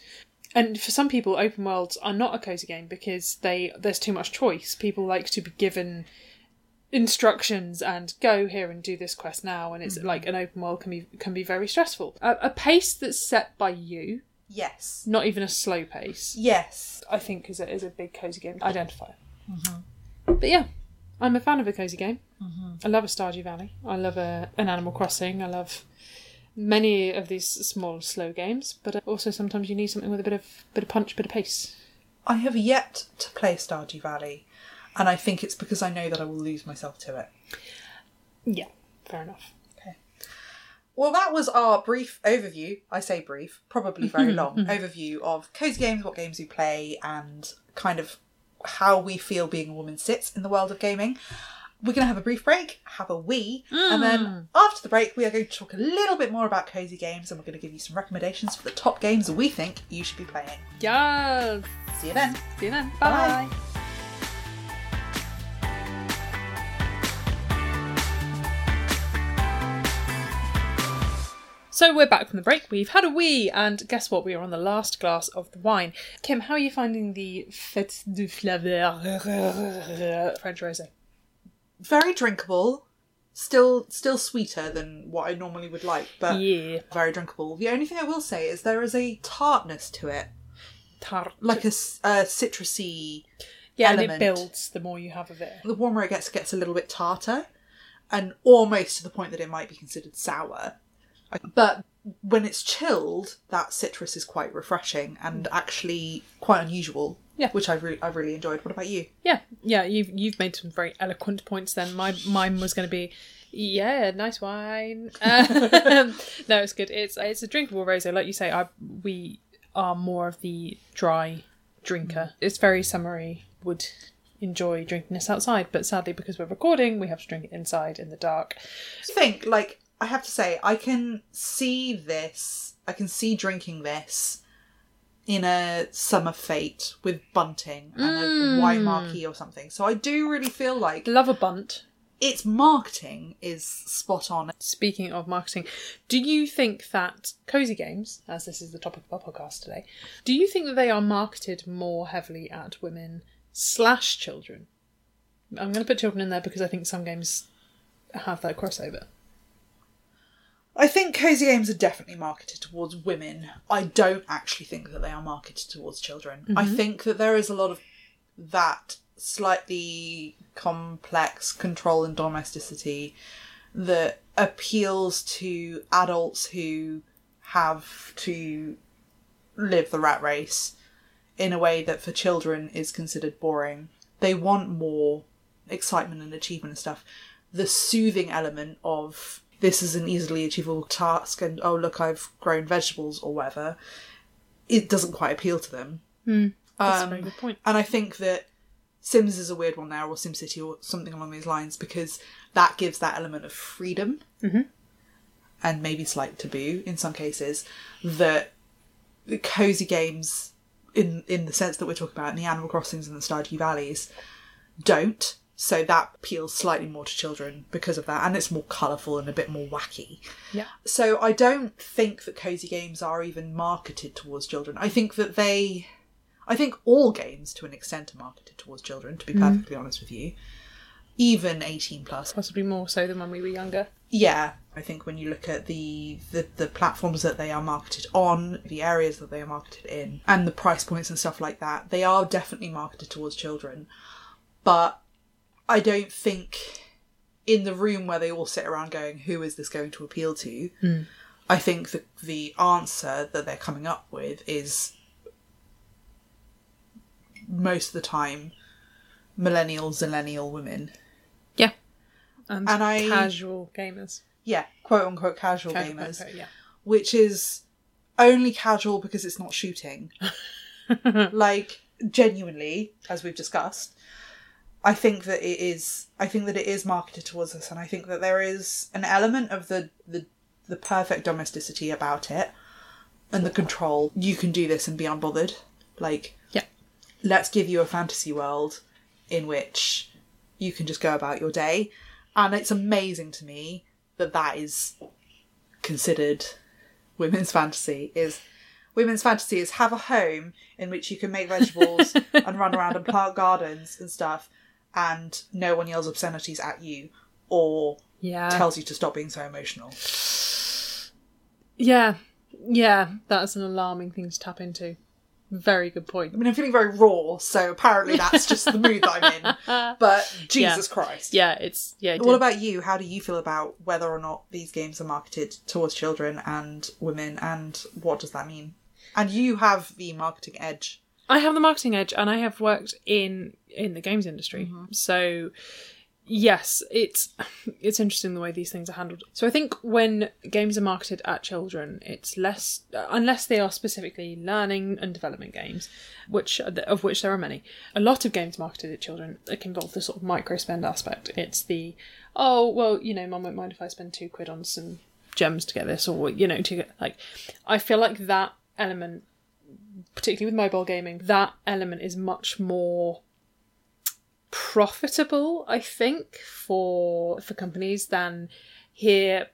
Speaker 1: And for some people, open worlds are not a cozy game because they there's too much choice. People like to be given instructions and go here and do this quest now, and it's mm-hmm. like an open world can be can be very stressful. A, a pace that's set by you,
Speaker 2: Yes.
Speaker 1: not even a slow pace,
Speaker 2: Yes.
Speaker 1: I think is a, is a big cozy game identifier. Mm-hmm. But yeah, I'm a fan of a cozy game. Mm-hmm. I love a Stardew Valley. I love a, an Animal Crossing. I love many of these small, slow games. But also sometimes you need something with a bit of bit of punch, bit of pace.
Speaker 2: I have yet to play Stardew Valley, and I think it's because I know that I will lose myself to it.
Speaker 1: Yeah, fair enough. Okay.
Speaker 2: Well, that was our brief overview. I say brief, probably very long overview of cozy games, what games we play, and kind of how we feel being a woman sits in the world of gaming. We're going to have a brief break, have a wee, and then mm. after the break, we are going to talk a little bit more about cozy games and we're going to give you some recommendations for the top games we think you should be playing.
Speaker 1: Yes.
Speaker 2: See you then.
Speaker 1: See you then.
Speaker 2: Bye.
Speaker 1: Bye. So we're back from the break. We've had a wee, and guess what? We are on the last glass of the wine. Kim, how are you finding the Fête du Flaveur French rosé?
Speaker 2: Very drinkable. Still, still sweeter than what I normally would like, but
Speaker 1: Yeah,
Speaker 2: very drinkable. The only thing I will say is there is a tartness to it,
Speaker 1: tart.
Speaker 2: like a citrusy.
Speaker 1: yeah, and it builds the more you have of it.
Speaker 2: The warmer it gets, it gets a little bit tartar, and almost to the point that it might be considered sour. But when it's chilled, that citrus is quite refreshing and mm. actually quite unusual.
Speaker 1: Yeah.
Speaker 2: which I've re- I've really enjoyed. What about you?
Speaker 1: Yeah, yeah. You've you've made some very eloquent points. Then my mine was going to be, yeah, nice wine. Um, no, it's good. It's it's a drinkable rosé, like you say. I we are more of the dry drinker. It's very summery. Would enjoy drinking this outside, but sadly because we're recording, we have to drink it inside in the dark.
Speaker 2: I think, like, I have to say, I can see this, I can see drinking this in a summer fete with bunting and a mm. white marquee or something. So I do really feel like
Speaker 1: Love a bunt.
Speaker 2: its marketing is spot on.
Speaker 1: Speaking of marketing, do you think that cozy games, as this is the topic of our podcast today, do you think that they are marketed more heavily at women slash children? I'm going to put children in there because I think some games have that crossover.
Speaker 2: I think cozy games are definitely marketed towards women. I don't actually think that they are marketed towards children. I mm-hmm. think that there is a lot of that slightly complex control and domesticity that appeals to adults who have to live the rat race in a way that for children is considered boring. They want more excitement and achievement and stuff. The soothing element of this is an easily achievable task and oh look I've grown vegetables or whatever, it doesn't quite appeal to them.
Speaker 1: That's
Speaker 2: Um,
Speaker 1: a very good point.
Speaker 2: And I think that Sims is a weird one now, or SimCity, or something along these lines, because that gives that element of freedom and maybe slight taboo in some cases that the cozy games, in in the sense that we're talking about in the Animal Crossings and the Stardew Valleys, don't. So that appeals slightly more to children because of that, and it's more colourful and a bit more wacky.
Speaker 1: Yeah.
Speaker 2: So I don't think that cozy games are even marketed towards children. I think that they I think all games to an extent are marketed towards children, to be mm. perfectly honest with you. Even 18 plus.
Speaker 1: Possibly more so than when we were younger.
Speaker 2: Yeah. I think when you look at the, the the platforms that they are marketed on, the areas that they are marketed in, and the price points and stuff like that, they are definitely marketed towards children. But I don't think in the room where they all sit around going, who is this going to appeal to? Hmm. I think that the answer that they're coming up with is most of the time millennial, zillennial women.
Speaker 1: Yeah. And,
Speaker 2: And I-
Speaker 1: casual gamers.
Speaker 2: Yeah, quote unquote casual
Speaker 1: Casual
Speaker 2: gamers.
Speaker 1: gamer, yeah.
Speaker 2: which is only casual because it's not shooting. like genuinely, as we've discussed, I think that it is. I think that it is marketed towards us, and I think that there is an element of the the the perfect domesticity about it, and the control. You can do this and be unbothered. Like,
Speaker 1: Yeah.
Speaker 2: let's give you a fantasy world in which you can just go about your day, and it's amazing to me that that is considered women's fantasy is women's fantasy is have a home in which you can make vegetables and run around and plant gardens and stuff and no one yells obscenities at you or
Speaker 1: Yeah.
Speaker 2: tells you to stop being so emotional
Speaker 1: yeah. Yeah. That's an alarming thing to tap into. Very good point.
Speaker 2: i mean i'm feeling very raw so apparently that's just the mood that i'm in but jesus christ
Speaker 1: Yeah, it's yeah. it
Speaker 2: what
Speaker 1: did-
Speaker 2: about you how do you feel about whether or not these games are marketed towards children and women and what does that mean and you have the marketing edge
Speaker 1: I have the marketing edge, and I have worked in in the games industry.
Speaker 2: Mm-hmm.
Speaker 1: So, yes, it's it's interesting the way these things are handled. So I think when games are marketed at children, it's less unless they are specifically learning and development games, which of which there are many. A lot of games marketed at children it can involve the sort of micro spend aspect. It's the oh well, you know, mum won't mind if I spend two quid on some gems to get this, or you know, to get like. I feel like that element, particularly with mobile gaming, that element is much more profitable, I think, for for companies than here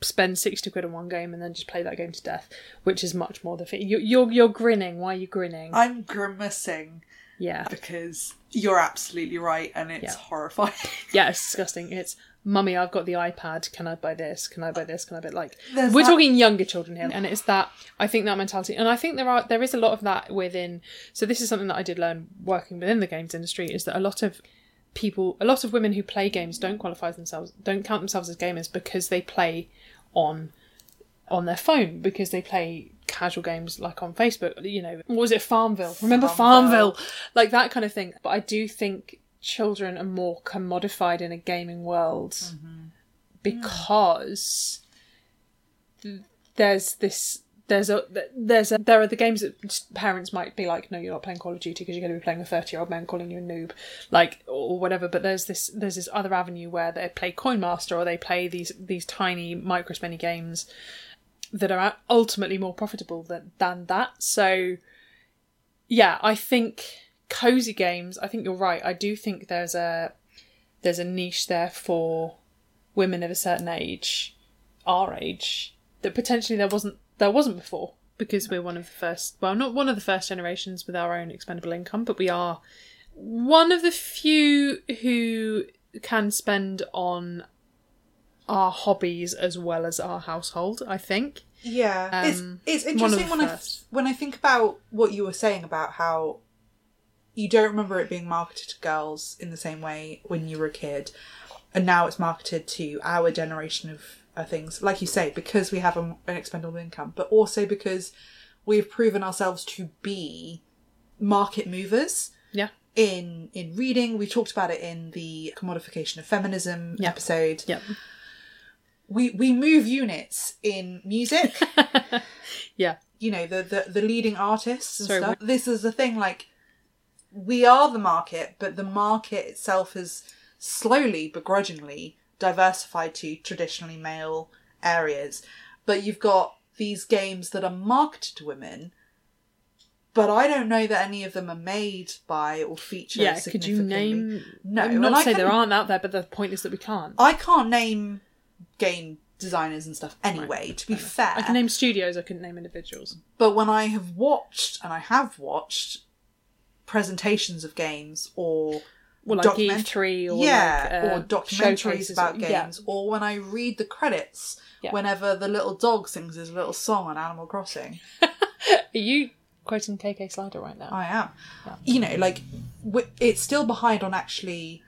Speaker 1: spend sixty quid on one game and then just play that game to death, which is much more the thing. You're, you're you're grinning. Why are you grinning?
Speaker 2: I'm grimacing
Speaker 1: yeah,
Speaker 2: because you're absolutely right, and it's
Speaker 1: Yeah.
Speaker 2: horrifying.
Speaker 1: yeah, it's disgusting. It's mummy, I've got the iPad. Can I buy this? Can I buy this? Can I buy like?
Speaker 2: There's
Speaker 1: we're
Speaker 2: that-
Speaker 1: talking younger children here, and it's that I think that mentality, and I think there are there is a lot of that within. So this is something that I did learn working within the games industry is that a lot of people, a lot of women who play games don't qualify themselves, don't count themselves as gamers because they play on on their phone because they play casual games like on Facebook. You know, what was it Farmville? Remember
Speaker 2: Farmville.
Speaker 1: Farmville? Like that kind of thing. But I do think children are more commodified in a gaming world mm-hmm. because th- there's this there's a there's a there are the games that parents might be like no you're not playing call of duty because you're going to be playing a 30 year old man calling you a noob like or whatever but there's this there's this other avenue where they play coin master or they play these these tiny micro spending games that are ultimately more profitable than than that. So yeah i think cozy games i think you're right. I do think there's a there's a niche there for women of a certain age our age that potentially there wasn't there wasn't before. Because we're one of the first well not one of the first generations with our own expendable income but we are one of the few who can spend on our hobbies as well as our household i think.
Speaker 2: Yeah,
Speaker 1: Um,
Speaker 2: it's it's interesting
Speaker 1: the
Speaker 2: when I when I think about what you were saying about how you don't remember it being marketed to girls in the same way when you were a kid, and now it's marketed to our generation of uh, things. Like you say, because we have a, an expendable income, but also because we've proven ourselves to be market movers
Speaker 1: yeah
Speaker 2: in in reading. We talked about it in the commodification of feminism
Speaker 1: Yeah.
Speaker 2: episode.
Speaker 1: yep
Speaker 2: We we move units in music.
Speaker 1: yeah
Speaker 2: you know the the, the leading artists and
Speaker 1: Sorry,
Speaker 2: stuff. This is the thing, like we are the market, but the market itself has slowly, begrudgingly diversified to traditionally male areas. But you've got these games that are marketed to women, but I don't know that any of them are made by or feature.
Speaker 1: yeah could you name
Speaker 2: No,
Speaker 1: I'm not say there aren't out there but the point is that we can't
Speaker 2: I can't name game designers and stuff anyway. To be fair,
Speaker 1: i can name studios i couldn't name individuals
Speaker 2: But when I have watched, and I have watched, presentations of games or
Speaker 1: well like
Speaker 2: document-
Speaker 1: e3 or
Speaker 2: yeah,
Speaker 1: like, uh,
Speaker 2: or documentaries about games,
Speaker 1: yeah.
Speaker 2: or when I read the credits
Speaker 1: Yeah.
Speaker 2: whenever the little dog sings his little song on Animal Crossing.
Speaker 1: are you quoting kk slider right now
Speaker 2: I am. You know, like it's still behind on actually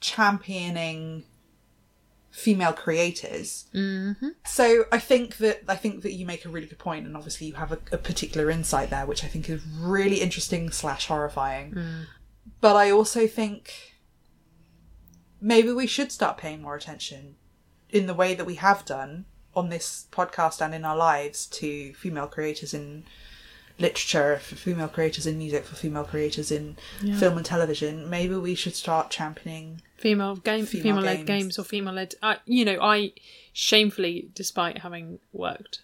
Speaker 2: championing female creators. Mm-hmm. So I think that I think that you make a really good point, and obviously you have a, a particular insight there, which I think is really interesting slash horrifying. But I also think maybe we should start paying more attention in the way that we have done on this podcast and in our lives to female creators in literature, for female creators in music, for female creators in film and television. Maybe we should start championing.
Speaker 1: Female game
Speaker 2: Female
Speaker 1: female led
Speaker 2: games.
Speaker 1: games or female led I you know i shamefully despite having worked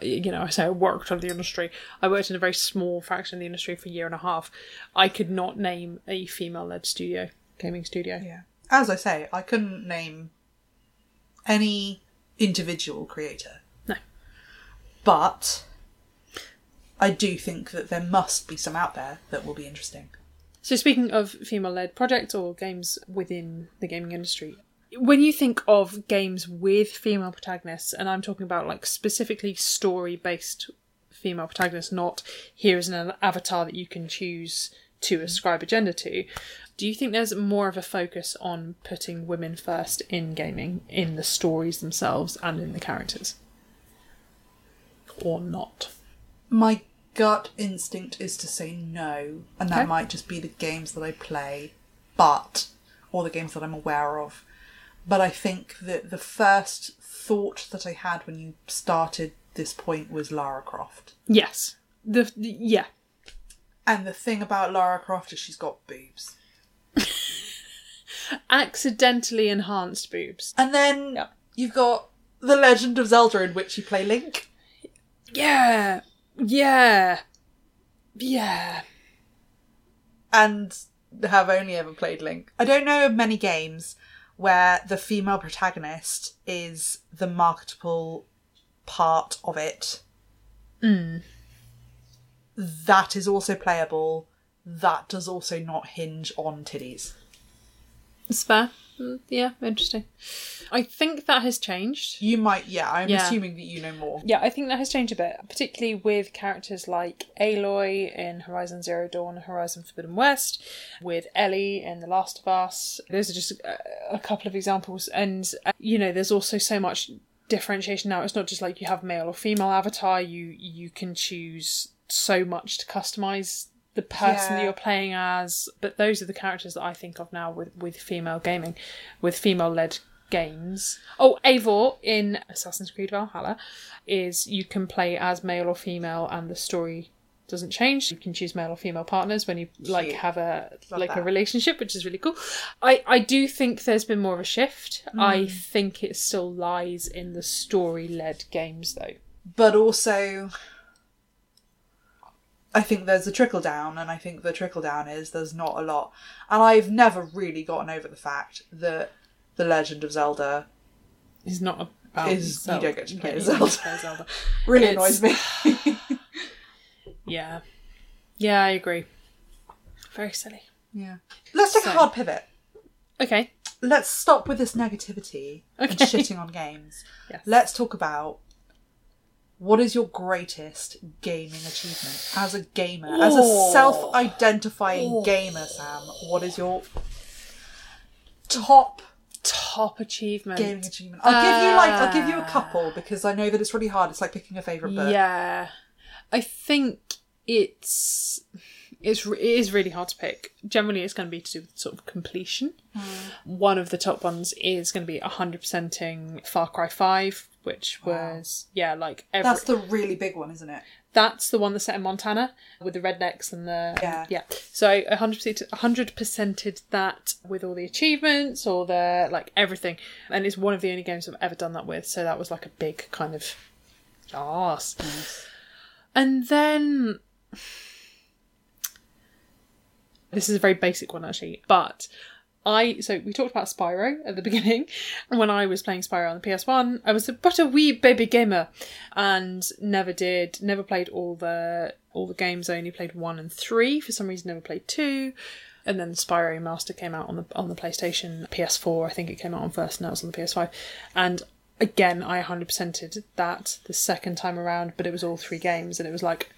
Speaker 1: you know i say i worked in the industry i worked in a very small fraction of the industry for a year and a half i could not name a female led studio gaming studio
Speaker 2: Yeah. As I say, I couldn't name any individual creator.
Speaker 1: No.
Speaker 2: But I do think that there must be some out there that will be interesting.
Speaker 1: So, speaking of female led projects or games within the gaming industry, when you think of games with female protagonists, and I'm talking about like specifically story based female protagonists, not here is an avatar that you can choose to mm-hmm. ascribe a gender to, do you think there's more of a focus on putting women first in gaming, in the stories themselves and in the characters? Or not?
Speaker 2: My gut instinct is to say no, and that
Speaker 1: Okay.
Speaker 2: might just be the games that I play. But or the games that I'm aware of. But I think that the first thought that I had when you started this point was Lara Croft.
Speaker 1: Yes. The, the yeah.
Speaker 2: And the thing about Lara Croft is she's got boobs.
Speaker 1: Accidentally enhanced boobs.
Speaker 2: And then
Speaker 1: Yeah.
Speaker 2: you've got The Legend of Zelda in which you play Link.
Speaker 1: Yeah. Yeah. Yeah.
Speaker 2: and have only ever played Link. I don't know of many games where the female protagonist is the marketable part of it. Hmm. That is also playable. That does also not hinge on titties.
Speaker 1: It's fair. Yeah, interesting. I think that has changed.
Speaker 2: You might, yeah, I'm
Speaker 1: Yeah.
Speaker 2: assuming that you know more.
Speaker 1: Yeah, I think that has changed a bit, particularly with characters like Aloy in Horizon Zero Dawn, Horizon Forbidden West, with Ellie in The Last of Us. Those are just a, a couple of examples. And, uh, you know, there's also so much differentiation now. It's not just like you have male or female avatar, you, you can choose so much to customize the person that you're playing as. But those are the characters that I think of now with, with female gaming, with female led games. Oh, Eivor in Assassin's Creed Valhalla is you can play as male or female and the story doesn't change. You can choose male or female partners when you like
Speaker 2: Cute.
Speaker 1: have a
Speaker 2: Love
Speaker 1: like a relationship, which is really cool. I I do think there's been more of a shift. I hmm. think it still lies in the story led games though.
Speaker 2: But also, I think there's a trickle down, and I think the trickle down is there's not a lot. And I've never really gotten over the fact that The Legend of Zelda
Speaker 1: It's not about
Speaker 2: Is- you don't get to play
Speaker 1: Yeah, you don't get
Speaker 2: Zelda.
Speaker 1: play Zelda.
Speaker 2: really
Speaker 1: It's-
Speaker 2: annoys me.
Speaker 1: Yeah. Yeah, I agree. Very silly.
Speaker 2: yeah. Let's take
Speaker 1: So-
Speaker 2: a hard pivot.
Speaker 1: Okay.
Speaker 2: Let's stop with this negativity and shitting on games.
Speaker 1: Yes.
Speaker 2: Let's talk about what is your greatest gaming achievement as a gamer, as a self-identifying
Speaker 1: Oh.
Speaker 2: gamer, Sam. What is your top
Speaker 1: Top achievement.
Speaker 2: gaming achievement? I'll give you like I'll give you a
Speaker 1: Uh,
Speaker 2: couple because I know that it's really hard. It's like picking a favorite book.
Speaker 1: Yeah, I think it's it's it is really hard to pick. Generally, it's going to be to do with sort of completion. Hmm. One of the top ones is going to be hundred percenting Far Cry Five, which was yeah, like every
Speaker 2: That's the really big one, isn't it?
Speaker 1: that's the one that's set in Montana with the rednecks and the
Speaker 2: Yeah.
Speaker 1: yeah. So a hundred percent, hundred percented that with all the achievements, all the like everything, and it's one of the only games I've ever done that with. So that was like a big kind of yes. And then this is a very basic one actually, but I so we talked about Spyro at the beginning, and when I was playing Spyro on the PS One, I was a, but a wee baby gamer, and never did, never played all the all the games. I only played one and three. For some reason, never played two. And then Spyro Master came out on the on the PlayStation PS4. I think it came out on first, and that was on the PS5. And again, I 100%ed that the second time around, but it was all three games, and it was like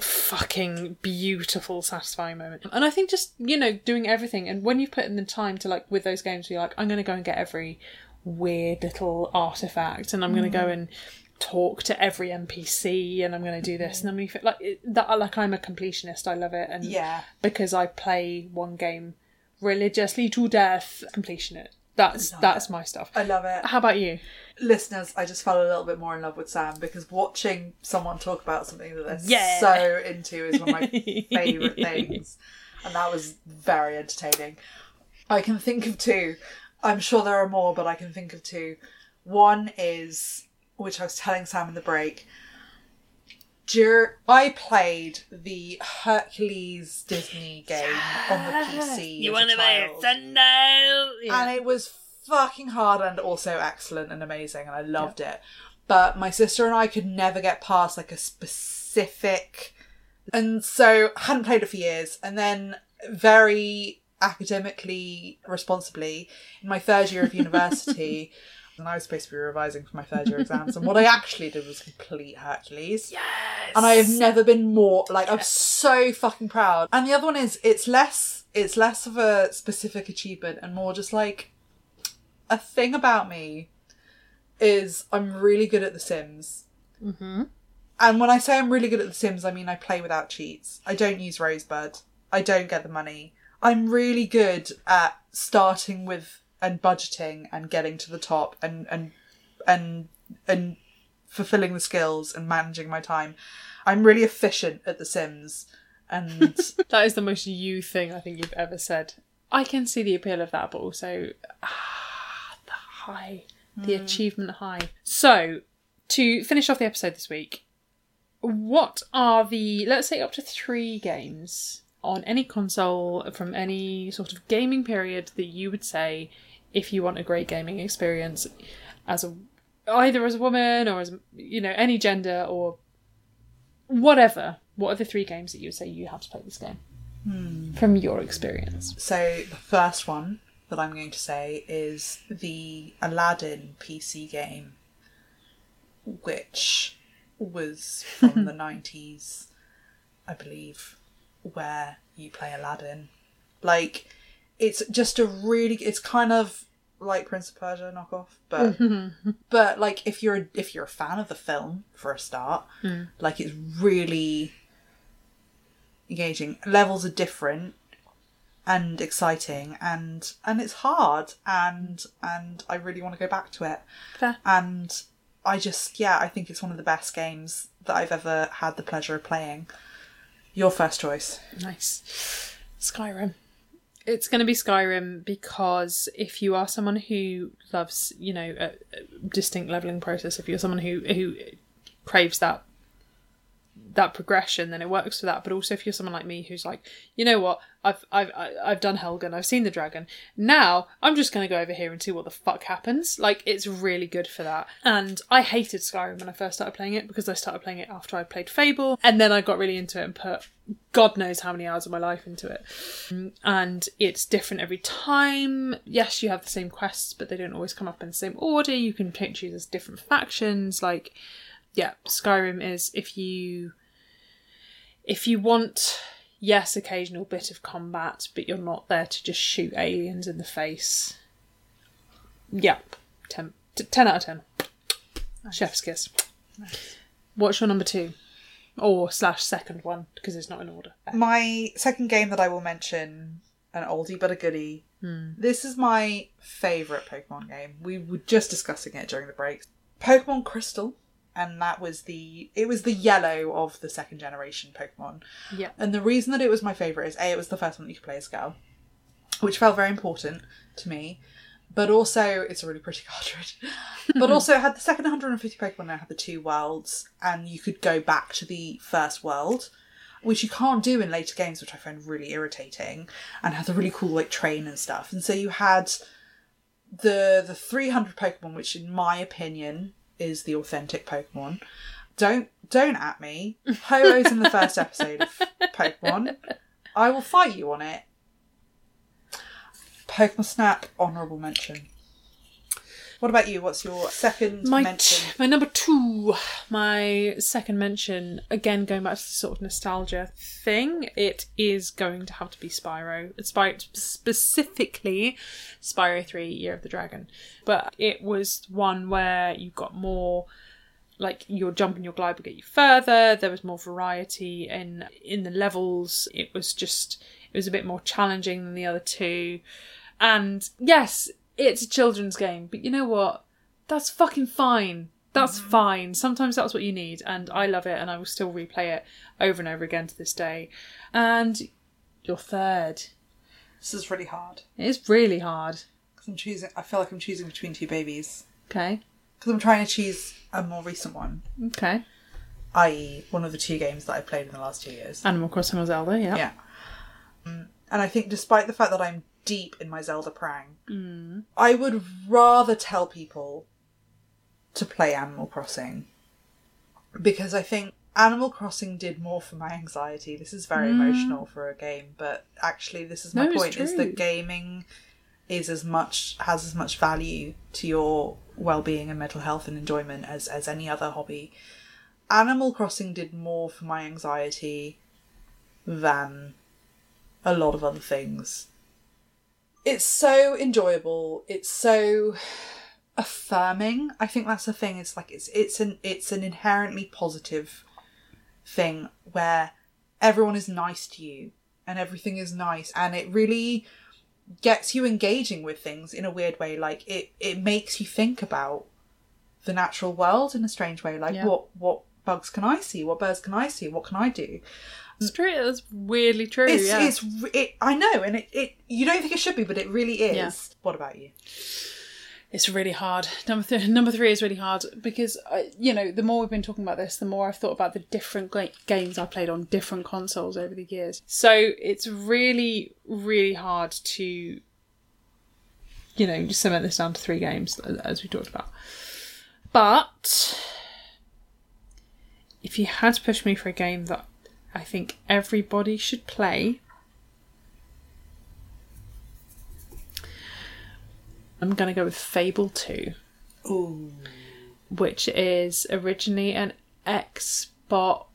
Speaker 1: fucking beautiful, satisfying moment. And I think just, you know, doing everything and when you've put in the time to like with those games you're like, I'm gonna go and get every weird little artifact and I'm gonna go mm-hmm. and talk to every NPC and I'm gonna do this and mm-hmm. I'm gonna like that like I'm a completionist, I love it and
Speaker 2: Yeah.
Speaker 1: because I play one game religiously to death, completion it. That's that's my stuff.
Speaker 2: I love it.
Speaker 1: How about you?
Speaker 2: Listeners, I just fell a little bit more in love with Sam because watching someone talk about something that they're
Speaker 1: Yeah.
Speaker 2: so into is one of my favourite things. And that was very entertaining. I can think of two. I'm sure there are more, but I can think of two. One is, which I was telling Sam in the break, dur- I played the Hercules Disney game on the PC. as a child.
Speaker 1: thunder?
Speaker 2: and it was fucking hard and also excellent and amazing and I loved it. But my sister and I could never get past like a specific and so I hadn't played it for years and then very academically responsibly in my third year of university and I was supposed to be revising for my third year exams and what I actually did was complete Hercules.
Speaker 1: Yes.
Speaker 2: And I have never been more like I'm so fucking proud. And the other one is it's less it's less of a specific achievement and more just like a thing about me is I'm really good at The Sims.
Speaker 1: Mm-hmm.
Speaker 2: And when I say I'm really good at The Sims, I mean I play without cheats. I don't use Rosebud. I don't get the money. I'm really good at starting with and budgeting and getting to the top and and and and fulfilling the skills and managing my time. I'm really efficient at The Sims, and
Speaker 1: That is the most you thing I think you've ever said. I can see the appeal of that, but also ah, the high, the achievement high. So, to finish off the episode this week, what are the let's say up to three games on any console from any sort of gaming period that you would say if you want a great gaming experience as a either as a woman or as you know any gender or whatever what are the three games that you would say you have to play this game? Hmm. From your experience.
Speaker 2: So the first one that I'm going to say is the Aladdin PC game, which was from the 90s, I believe, where you play Aladdin. Like, it's just a really, it's kind of like Prince of Persia knockoff, but mm-hmm. but like if you're a, if you're a fan of the film for a start, hmm. like it's really engaging. Levels are different and exciting and and it's hard and and I really want to go back to it.
Speaker 1: Fair.
Speaker 2: And I just yeah, I think it's one of the best games that I've ever had the pleasure of playing. Your first choice.
Speaker 1: Nice. Skyrim. It's going to be Skyrim because if you are someone who loves, you know, a, a distinct leveling process, if you're someone who who craves that that progression, then it works for that. But also, if you're someone like me who's like, you know what, I've I've I've done Helgen, I've seen the dragon. Now I'm just going to go over here and see what the fuck happens. Like, it's really good for that. And I hated Skyrim when I first started playing it because I started playing it after I played Fable, and then I got really into it and put God knows how many hours of my life into it. And it's different every time. Yes, you have the same quests, but they don't always come up in the same order. You can choose as different factions. Like, yeah, Skyrim is if you if you want yes, occasional bit of combat, but you're not there to just shoot aliens in the face. Yep, 10, t- 10 out of 10. Chef's kiss. What's your number two? Or slash second one, because it's not in order.
Speaker 2: My second game that I will mention, an oldie but a goodie. Hmm. This is my favourite Pokemon game. We were just discussing it during the break. Pokemon Crystal, and that was the it was the yellow of the second generation Pokemon.
Speaker 1: Yeah.
Speaker 2: And the reason that it was my favourite is A, it was the first one that you could play as a girl, which felt very important to me. But also, it's a really pretty cartridge. but also, it had the second 150 Pokemon and it had the two worlds, and you could go back to the first world, which you can't do in later games, which I find really irritating, and had the really cool like train and stuff. And so you had the the 300 Pokemon, which in my opinion is the authentic Pokemon. Don't don't at me. Ho-Oh's in the first episode of Pokemon. I will fight you on it. Pokemon Snap, honourable mention. What about you? What's your second
Speaker 1: My,
Speaker 2: mention?
Speaker 1: t- my number two, my second mention, again going back to the sort of nostalgia thing, it is going to have to be Spyro. Spyro specifically Spyro 3 Year of the Dragon. But it was one where you got more like your jump and your glide would get you further. There was more variety in in the levels. It was just it was a bit more challenging than the other two. And yes, it's a children's game, but you know what? That's fucking fine. That's fine. Sometimes that's what you need, and I love it, and I will still replay it over and over again to this day. And your third.
Speaker 2: This is really hard
Speaker 1: It's really hard.
Speaker 2: because I'm choosing. I feel like I'm choosing between two babies
Speaker 1: Okay.
Speaker 2: because I'm trying to choose a more recent one,
Speaker 1: Okay.
Speaker 2: i.e., one of the two games that I played in the last two years.
Speaker 1: Animal Crossing or Zelda, yeah.
Speaker 2: Yeah. Mm, And I think, despite the fact that I'm deep in my Zelda prang, mm. I would rather tell people to play Animal Crossing because I think Animal Crossing did more for my anxiety. This is very mm. emotional for a game, but actually, this is my
Speaker 1: No,
Speaker 2: point: is that gaming is as much has as much value to your well-being and mental health and enjoyment as as any other hobby. Animal Crossing did more for my anxiety than a lot of other things. It's so enjoyable. It's so affirming. I think that's the thing. It's like it's it's an it's an inherently positive thing where everyone is nice to you and everything is nice and it really gets you engaging with things in a weird way like it it makes you think about the natural world in a strange way like
Speaker 1: Yeah.
Speaker 2: what what bugs can i see what birds can i see what can i do
Speaker 1: It's true. That's weirdly true.
Speaker 2: it's
Speaker 1: yeah.
Speaker 2: it's it, i know and it, it you don't think it should be but it really is
Speaker 1: Yeah.
Speaker 2: what about you
Speaker 1: It's really hard. Number th- number three is really hard because uh, you know the more we've been talking about this, the more I've thought about the different ga- games I played on different consoles over the years. So it's really really hard to you know just cement this down to three games as we talked about. But if you had to push me for a game that I think everybody should play. I'm gonna go with Fable 2
Speaker 2: Ooh.
Speaker 1: which is originally an Xbox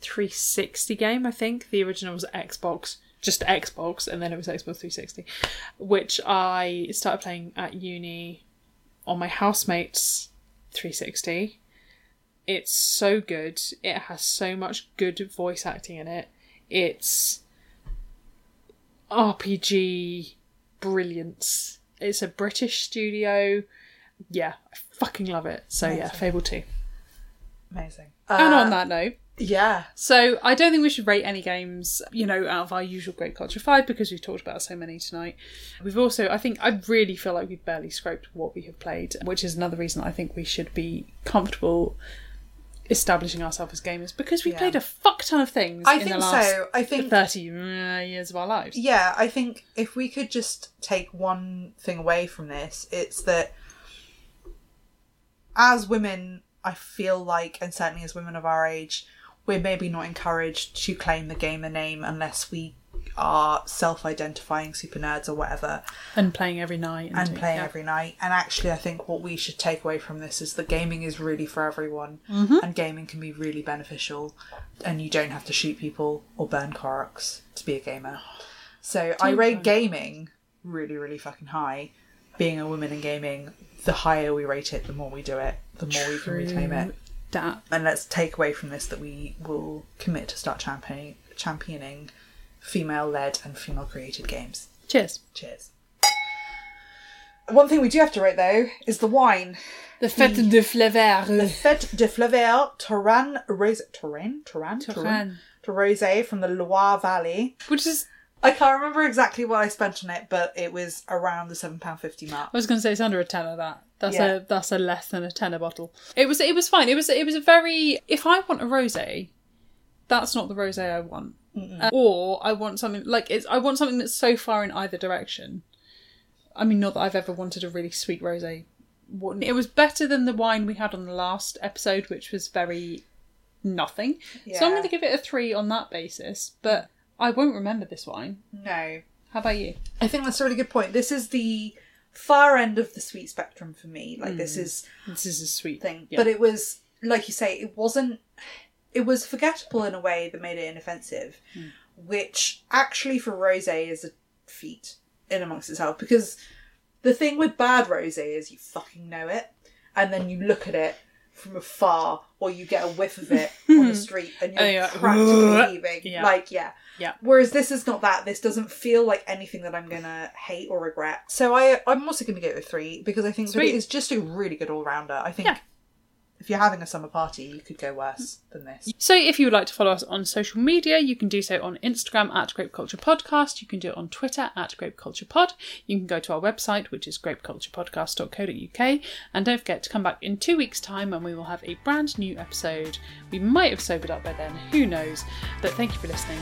Speaker 1: 360 game, I think. The original was Xbox, just Xbox, and then it was Xbox 360, which I started playing at uni on my housemate's 360. It's so good. It has so much good voice acting in it. It's RPG brilliance. It's a British studio yeah, I fucking love it. So yeah, Fable 2.
Speaker 2: amazing
Speaker 1: and
Speaker 2: Uh,
Speaker 1: on that note,
Speaker 2: yeah
Speaker 1: so I don't think we should rate any games, you know, out of our usual Grape Culture 5 because we've talked about so many tonight. We've also, I think, I really feel like we've barely scraped what we have played, which is another reason I think we should be comfortable establishing ourselves as gamers because we
Speaker 2: Yeah.
Speaker 1: played a fuck ton of things
Speaker 2: i
Speaker 1: in
Speaker 2: think
Speaker 1: the last
Speaker 2: so i think
Speaker 1: 30 uh, years of our lives.
Speaker 2: yeah, I think if we could just take one thing away from this, it's that as women, I feel like, and certainly as women of our age, we're maybe not encouraged to claim the gamer name unless we are self identifying super nerds or whatever
Speaker 1: And playing every night.
Speaker 2: and playing
Speaker 1: yeah.
Speaker 2: every night. And actually, I think what we should take away from this is that gaming is really for everyone,
Speaker 1: Mm-hmm.
Speaker 2: and gaming can be really beneficial, and you don't have to shoot people or burn Koroks to be a gamer. So I rate gaming really, really fucking high. Being a woman in gaming, the higher we rate it, the more we do it, the more we can reclaim it.
Speaker 1: That.
Speaker 2: And let's take away from this that we will commit to start championing, championing female-led and female-created games.
Speaker 1: Cheers.
Speaker 2: Cheers. One thing we do have to rate though is the wine.
Speaker 1: The Fête de Flaveur.
Speaker 2: Fête de Flaveur Touraine Rose Touraine Touraine
Speaker 1: Touraine.
Speaker 2: to Rosé from the Loire Valley.
Speaker 1: Which is
Speaker 2: I can't remember exactly what I spent on it, but it was around the seven pound fifty mark.
Speaker 1: I was going to say it's under a tenner. That that's
Speaker 2: Yeah.
Speaker 1: a that's a less than a tenner bottle. It was it was fine. It was it was a very. If I want a rosé, that's not the rosé I want. Uh, or I want something like it's. I want something that's so far in either direction. I mean, not that I've ever wanted a really sweet rosé. What- It was better than the wine we had on the last episode, which was very nothing. So I'm going to give it a three on that basis. But I won't remember this wine.
Speaker 2: No,
Speaker 1: How about you?
Speaker 2: I think that's a really good point. This is the far end of the sweet spectrum for me. Like this is
Speaker 1: This is a sweet
Speaker 2: thing,
Speaker 1: Yeah.
Speaker 2: but it was like you say, it wasn't. It was forgettable in a way that made it inoffensive, hmm. which actually for rosé is a feat in amongst itself. Because the thing with bad rosé is you fucking know it, and then you look at it from afar, or you get a whiff of it on the street, and you're
Speaker 1: And you're like,
Speaker 2: practically heaving.
Speaker 1: Yeah.
Speaker 2: Like yeah.
Speaker 1: Yeah.
Speaker 2: Whereas this is not that. This doesn't feel like anything that I'm gonna hate or regret. So I, I'm also gonna go with three because I think that it is just a really good all rounder. I think
Speaker 1: Yeah.
Speaker 2: If you're having a summer party, you could go worse than this.
Speaker 1: So, if you would like to follow us on social media, you can do so on Instagram at Grape Culture Podcast. You can do it on Twitter at Grape Culture Pod. You can go to our website, which is grapeculturepodcast.co.uk. And don't forget to come back in two weeks' time when we will have a brand new episode. We might have sobered up by then, who knows? But thank you for listening.